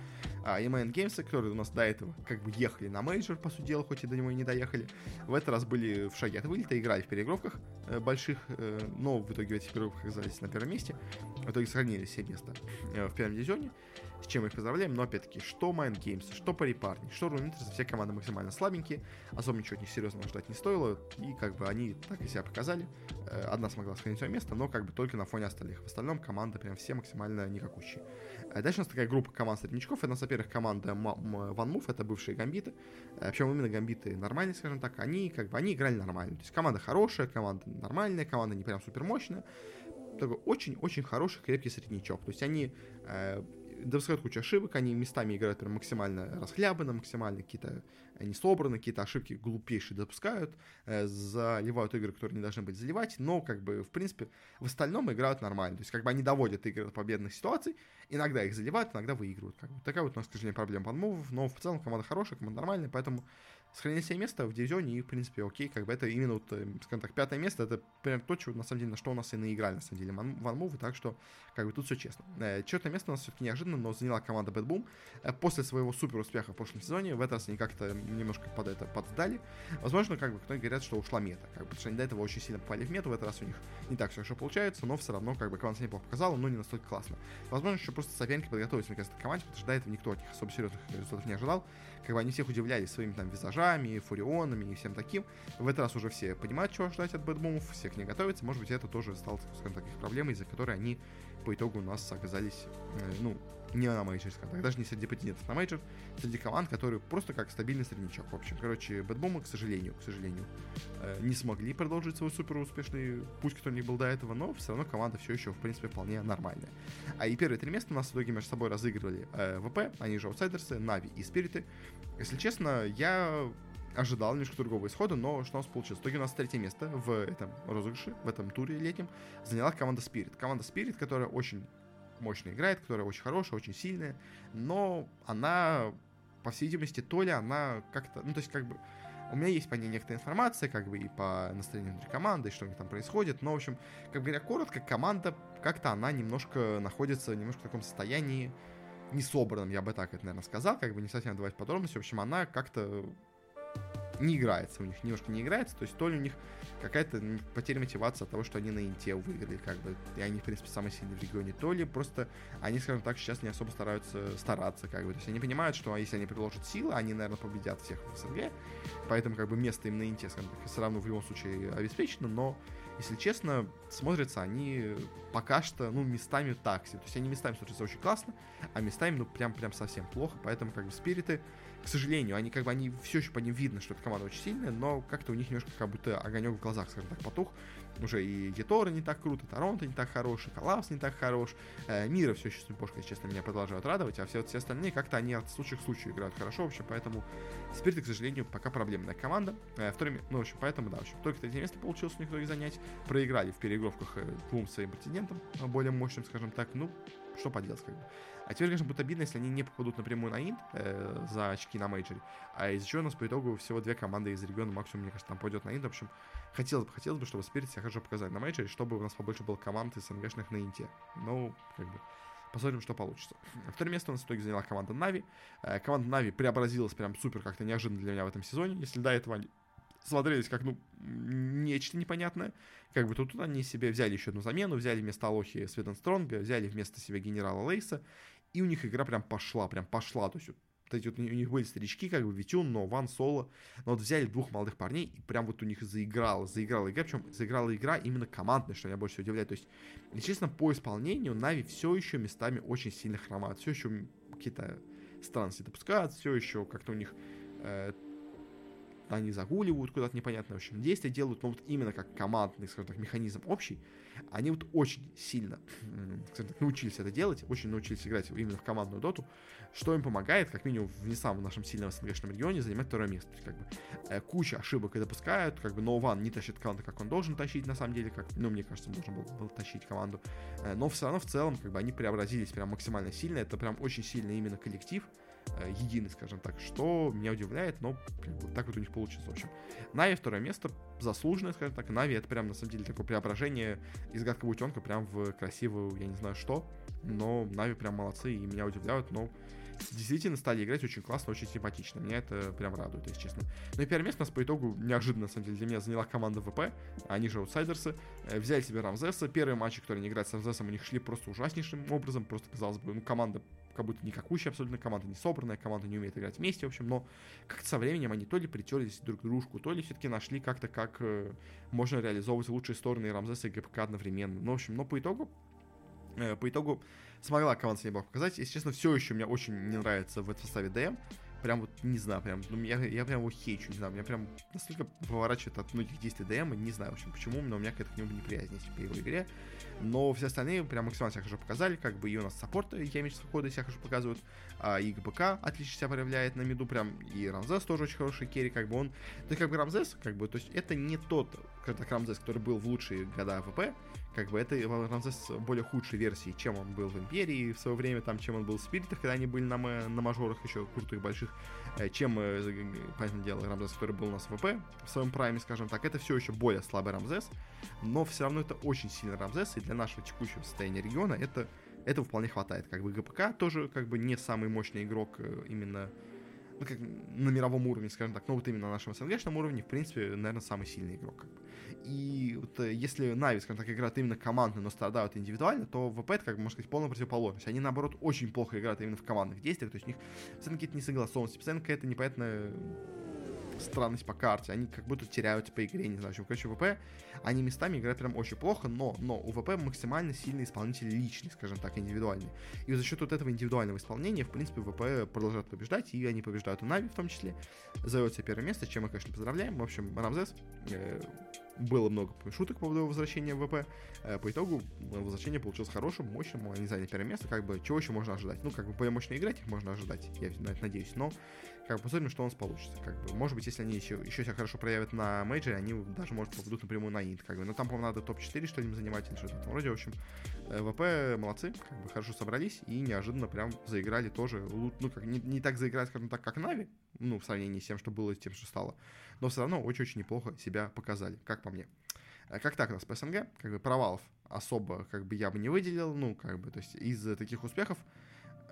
А Mind Games, которые у нас до этого как бы ехали на мейджор, по сути дела, хоть и до него и не доехали, в этот раз были в шаге от вылета, играли в переигровках э, больших, э, но в итоге в этих переигровках оказались на первом месте. В итоге сохранили все место э, в первом дивизионе с чем их поздравляем, но опять-таки, что Mind Games, что Парипарни, что Runeterс, все команды максимально слабенькие, особо ничего от них серьезного ждать не стоило, и как бы они так и себя показали. Э, одна смогла сохранить свое место, но как бы только на фоне остальных. В остальном команда прям все максимально никакущие. Э, дальше у нас такая группа команд среднячков. Это у нас, во-первых, команда One Move, это бывшие гамбиты. Э, Причем именно гамбиты нормальные, скажем так. Они как бы они играли нормально. То есть команда хорошая, команда нормальная, команда не прям супер мощная. Такой очень-очень хороший, крепкий среднячок. То есть они допускают кучу ошибок, они местами играют прям максимально расхлябанно, максимально какие-то не собраны, какие-то ошибки глупейшие допускают, э, заливают игры, которые не должны быть заливать, но, как бы, в принципе, в остальном играют нормально. То есть, как бы, они доводят игры до победных ситуаций, иногда их заливают, иногда выигрывают. Как бы. Такая вот у нас, к сожалению, проблема подмувов, но в целом команда хорошая, команда нормальная, поэтому сохранить себе место в дивизионе и, в принципе, окей, как бы это именно, вот, э, скажем так, пятое место, это прям то, что, на самом деле, на что у нас и наиграли, на самом деле, ванмувы, так что, как бы, тут все честно. Э, четвертое место у нас все-таки неожиданно, но заняла команда Bad Boom. Э, после своего супер успеха в прошлом сезоне, в этот раз они как-то немножко под это подсдали. Возможно, как бы, кто говорят, что ушла мета, как бы, потому что они до этого очень сильно попали в мету, в этот раз у них не так все хорошо получается, но все равно, как бы, команда неплохо показала, но не настолько классно. Возможно, еще просто соперники подготовились, к команде, потому что до этого никто от них особо серьезных результатов не ожидал как бы они всех удивляли своими там визажами, фурионами и всем таким. В этот раз уже все понимают, чего ждать от бэтбумов, все к ней готовятся. Может быть, это тоже стало, скажем так, их проблемой, из-за которой они по итогу у нас оказались, э, ну, не на мейджор, скажем так, даже не среди претендентов на мейджор, среди команд, которые просто как стабильный среднячок. В общем, короче, Бэтбомы, к сожалению, к сожалению, э, не смогли продолжить свой супер успешный путь, который у них был до этого, но все равно команда все еще, в принципе, вполне нормальная. А и первые три места у нас в итоге между собой разыгрывали э, ВП, они же аутсайдерсы, Нави и Спириты. Если честно, я ожидал немножко другого исхода, но что у нас получилось? В итоге у нас третье место в этом розыгрыше, в этом туре летнем заняла команда Spirit. Команда Spirit, которая очень мощно играет, которая очень хорошая, очень сильная, но она, по всей видимости, то ли она как-то, ну, то есть, как бы, у меня есть по ней некоторая информация, как бы и по настроению внутри команды, и что там происходит, но, в общем, как говоря коротко, команда как-то она немножко находится немножко в таком состоянии не собранном, я бы так это, наверное, сказал, как бы не совсем давать подробности, в общем, она как-то не играется у них, немножко не играется, то есть то ли у них какая-то потеря мотивации от того, что они на Инте выиграли, как бы, и они, в принципе, самые сильные в регионе, то ли просто они, скажем так, сейчас не особо стараются стараться, как бы, то есть они понимают, что если они приложат силы, они, наверное, победят всех в СНГ, поэтому, как бы, место им на Инте, скажем так, все равно в любом случае обеспечено, но если честно, смотрятся они пока что, ну, местами такси. То есть они местами смотрятся очень классно, а местами, ну, прям, прям совсем плохо. Поэтому, как бы, спириты к сожалению, они как бы, они все еще по ним видно, что эта команда очень сильная, но как-то у них немножко как будто огонек в глазах, скажем так, потух. Уже и Гетора не так круто, Торонто не так хороший, Коллапс не так хорош, э, Мира все еще с Пушкой, честно, меня продолжают радовать, а все, все остальные как-то они от случая к случаю играют хорошо, в общем, поэтому Спирит, к сожалению, пока проблемная команда. Э, вторым, ну, в общем, поэтому, да, в общем, только третье место получилось у них в занять. Проиграли в переигровках э, двум своим претендентам, более мощным, скажем так, ну, что поделать, как бы. А теперь, конечно, будет обидно, если они не попадут напрямую на инт э, за очки на мейджоре. А из-за чего у нас по итогу всего две команды из региона максимум, мне кажется, там пойдет на инт. В общем, хотелось бы, хотелось бы, чтобы Спирит себя хорошо показать на мейджоре, чтобы у нас побольше было команд из СНГшных на инте. Ну, как бы, Посмотрим, что получится. Второе место у нас в итоге заняла команда Нави. Э, команда Нави преобразилась прям супер как-то неожиданно для меня в этом сезоне. Если до этого они смотрелись как, ну, нечто непонятное. Как бы тут они себе взяли еще одну замену, взяли вместо Алохи Swedenstrong а, взяли вместо себя генерала Лейса, и у них игра прям пошла, прям пошла. То есть вот, эти вот у них были старички, как бы Витюн, но Ван Соло. Но вот взяли двух молодых парней, и прям вот у них заиграла, заиграла игра. Причем заиграла игра именно командная, что меня больше всего удивляет. То есть, честно, по исполнению Нави все еще местами очень сильно хромают. Все еще какие-то странности допускают, все еще как-то у них э, они загуливают куда-то непонятно, в общем, действия делают, но вот именно как командный, скажем так, механизм общий, они вот очень сильно, скажем так, научились это делать, очень научились играть именно в командную доту, что им помогает, как минимум, в не самом нашем сильном СНГшном регионе занимать второе место. То есть, как бы, э, куча ошибок и допускают, как бы, но Ван не тащит команду, как он должен тащить, на самом деле, как, ну, мне кажется, он должен был, был тащить команду, э, но все равно, в целом, как бы, они преобразились прям максимально сильно, это прям очень сильно именно коллектив, Э, единый, скажем так, что меня удивляет, но вот так вот у них получится, в общем. Нави второе место, заслуженное, скажем так, Нави это прям на самом деле такое преображение из гадкого утенка прям в красивую, я не знаю что, но Нави прям молодцы и меня удивляют, но действительно стали играть очень классно, очень симпатично. Меня это прям радует, если честно. Ну и первое место у нас по итогу неожиданно, на самом деле, для меня заняла команда ВП. Они же аутсайдерсы. Э, взяли себе Рамзеса. Первые матчи, которые они играют с Рамзесом, у них шли просто ужаснейшим образом. Просто, казалось бы, ну, команда как будто никакущая абсолютно команда, не собранная, команда не умеет играть вместе, в общем, но как-то со временем они то ли притерлись друг к дружку, то ли все-таки нашли как-то, как э, можно реализовывать лучшие стороны Рамзеса и ГПК одновременно. Ну, в общем, но по итогу, э, по итогу смогла команда себя показать. Если честно, все еще мне очень не нравится в этом составе ДМ, прям вот, не знаю, прям, ну, я, я прям его хейчу, не знаю, меня прям настолько поворачивает от многих действий ДМ, не знаю, в общем, почему, но у меня какая-то к нему неприязнь есть по его игре. Но все остальные прям максимально себя хорошо показали, как бы и у нас саппорты Ямич входа себя хорошо показывают, а и ГПК отлично себя проявляет на миду, прям и Рамзес тоже очень хороший керри, как бы он, то есть как бы Рамзес, как бы, то есть это не тот, как Рамзес, который был в лучшие года в ВП, как бы это Рамзес более худшей версии, чем он был в Империи в свое время, там, чем он был в Спиритах, когда они были на, на мажорах еще крутых, больших, э, чем, э, понятное дело, Рамзес, который был у нас в ВП в своем прайме, скажем так, это все еще более слабый Рамзес, но все равно это очень сильный Рамзес, и для нашего текущего состояния региона это, этого вполне хватает. Как бы ГПК тоже как бы не самый мощный игрок э, именно ну, как на мировом уровне, скажем так, но вот именно на нашем СНГшном уровне, в принципе, наверное, самый сильный игрок. Как бы. И вот, э, если Нави, скажем так, играют именно командно, но страдают индивидуально, то ВП, это, как можно сказать, полная противоположность. Они, наоборот, очень плохо играют именно в командных действиях, то есть у них постоянно какие-то несогласованности, постоянно какая-то непонятная странность по карте, они как будто теряются по игре, не знаю, в короче, ВП, они местами играют прям очень плохо, но, но у ВП максимально сильный исполнитель личный, скажем так, индивидуальный. И за счет вот этого индивидуального исполнения, в принципе, ВП продолжают побеждать, и они побеждают у Нави в том числе, зовет первое место, чем мы, конечно, поздравляем. В общем, Рамзес э, было много шуток по поводу возвращения в ВП. Э, по итогу возвращение получилось хорошим, мощным, они заняли первое место, как бы, чего еще можно ожидать? Ну, как бы, по мощной игре их можно ожидать, я надеюсь, но как бы посмотрим, что у нас получится. Как бы, может быть, если они еще, еще себя хорошо проявят на мейджоре, они даже, может, попадут напрямую на инт. Как бы. Но там, по-моему, надо топ-4 что-нибудь занимать или что-то вроде. В общем, э, ВП молодцы, как бы хорошо собрались и неожиданно прям заиграли тоже. Ну, как не, не так заиграть, скажем так, как Нави, ну, в сравнении с тем, что было, с тем, что стало. Но все равно очень-очень неплохо себя показали, как по мне. Э, как так у нас по СНГ? Как бы провалов особо, как бы я бы не выделил, ну, как бы, то есть из таких успехов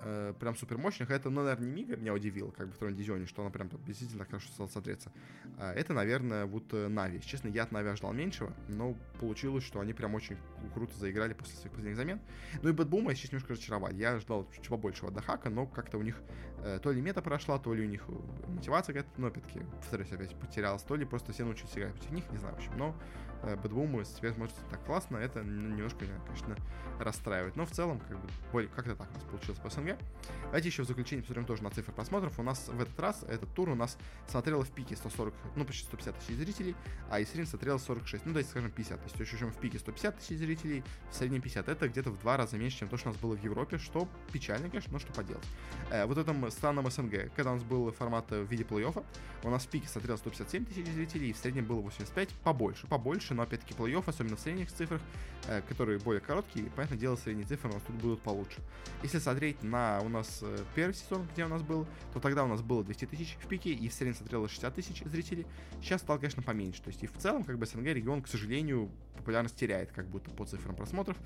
э, прям супер мощных. Это, ну, наверное, Немига меня удивил, как бы в втором дивизионе, что она прям действительно хорошо стала смотреться. А это, наверное, вот э, Нави. Честно, я от Нави ожидал меньшего, но получилось, что они прям очень круто заиграли после своих последних замен. Ну и Бэтбум меня сейчас немножко разочаровали. Я ожидал чуть побольше от Дахака, но как-то у них э, то ли мета прошла, то ли у них э, мотивация какая-то, ну, опять-таки, повторюсь, опять потерялась, то ли просто все научились играть против них, не знаю, в общем. Но э, Бэтбуму теперь смотрится так классно, это немножко, конечно, расстраивает. Но в целом, как бы, как-то так у нас получилось по СНГ. Давайте еще в заключение посмотрим тоже на цифры просмотров. У нас в этот раз, этот тур у нас смотрело в пике 140, ну, почти 150 тысяч зрителей, а и средний смотрело 46, ну, давайте скажем 50. То есть еще в пике 150 тысяч зрителей, в среднем 50. Это где-то в два раза меньше, чем то, что у нас было в Европе, что печально, конечно, но что поделать. Э, вот этом странном СНГ, когда у нас был формат в виде плей-оффа, у нас в пике смотрело 157 тысяч зрителей, и в среднем было 85, побольше, побольше, но опять-таки плей-офф, особенно в средних цифрах, э, которые более короткие, понятное дело, средние цифры у нас тут будут получше. Если смотреть на у нас э, первый сезон, где у нас был, то тогда у нас было 200 тысяч в пике, и в среднем смотрело 60 тысяч зрителей. Сейчас стало, конечно, поменьше. То есть и в целом, как бы СНГ регион, к сожалению, популярность теряет, как будто по цифрам просмотров.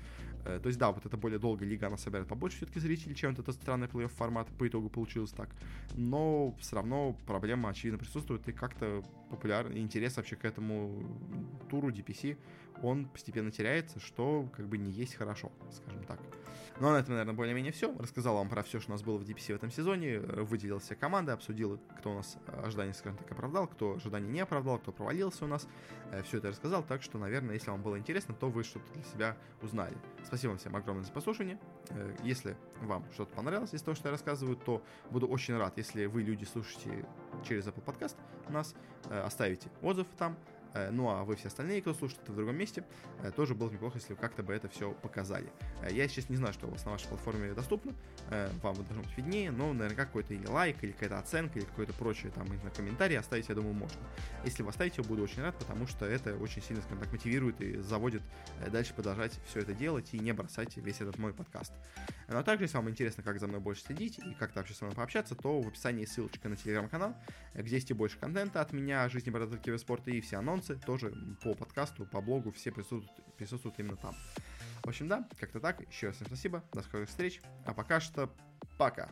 Э, то есть, да, вот эта более долгая лига, она собирает побольше все-таки зрителей, чем вот этот странный плей-офф формат. По итогу получилось так. Но все равно проблема, очевидно, присутствует, и как-то популярный интерес вообще к этому туру DPC, он постепенно теряется, что как бы не есть хорошо, скажем так. Ну, а на этом, наверное, более-менее все. Рассказал вам про все, что у нас было в DPC в этом сезоне, выделил все команды, обсудил, кто у нас ожидания, скажем так, оправдал, кто ожидания не оправдал, кто провалился у нас. Э, все это рассказал, так что, наверное, если вам было интересно, то вы что-то для себя узнали. Спасибо вам всем огромное за послушание. Э, если вам что-то понравилось из того, что я рассказываю, то буду очень рад, если вы, люди, слушаете через Apple Podcast нас, э, оставите отзыв там, ну а вы все остальные, кто слушает это в другом месте, э, тоже было бы неплохо, если вы как-то бы это все показали. Э, я сейчас не знаю, что у вас на вашей платформе доступно, вам должно быть виднее, но наверняка какой-то или лайк, или какая-то оценка, или какой-то прочее там на комментарий оставить, я думаю, можно. Если вы оставите, буду очень рад, потому что это очень сильно, скажем так, мотивирует и заводит дальше продолжать все это делать и не бросать весь этот мой подкаст. Ну, а также, если вам интересно, как за мной больше следить и как-то вообще со мной пообщаться, то в описании ссылочка на телеграм-канал, где есть и больше контента от меня, жизни бородатого киберспорта и все анонсы, тоже по подкасту, по блогу, все присутствуют, присутствуют именно там. В общем, да, как-то так. Еще раз всем спасибо, до скорых встреч, а пока что пока.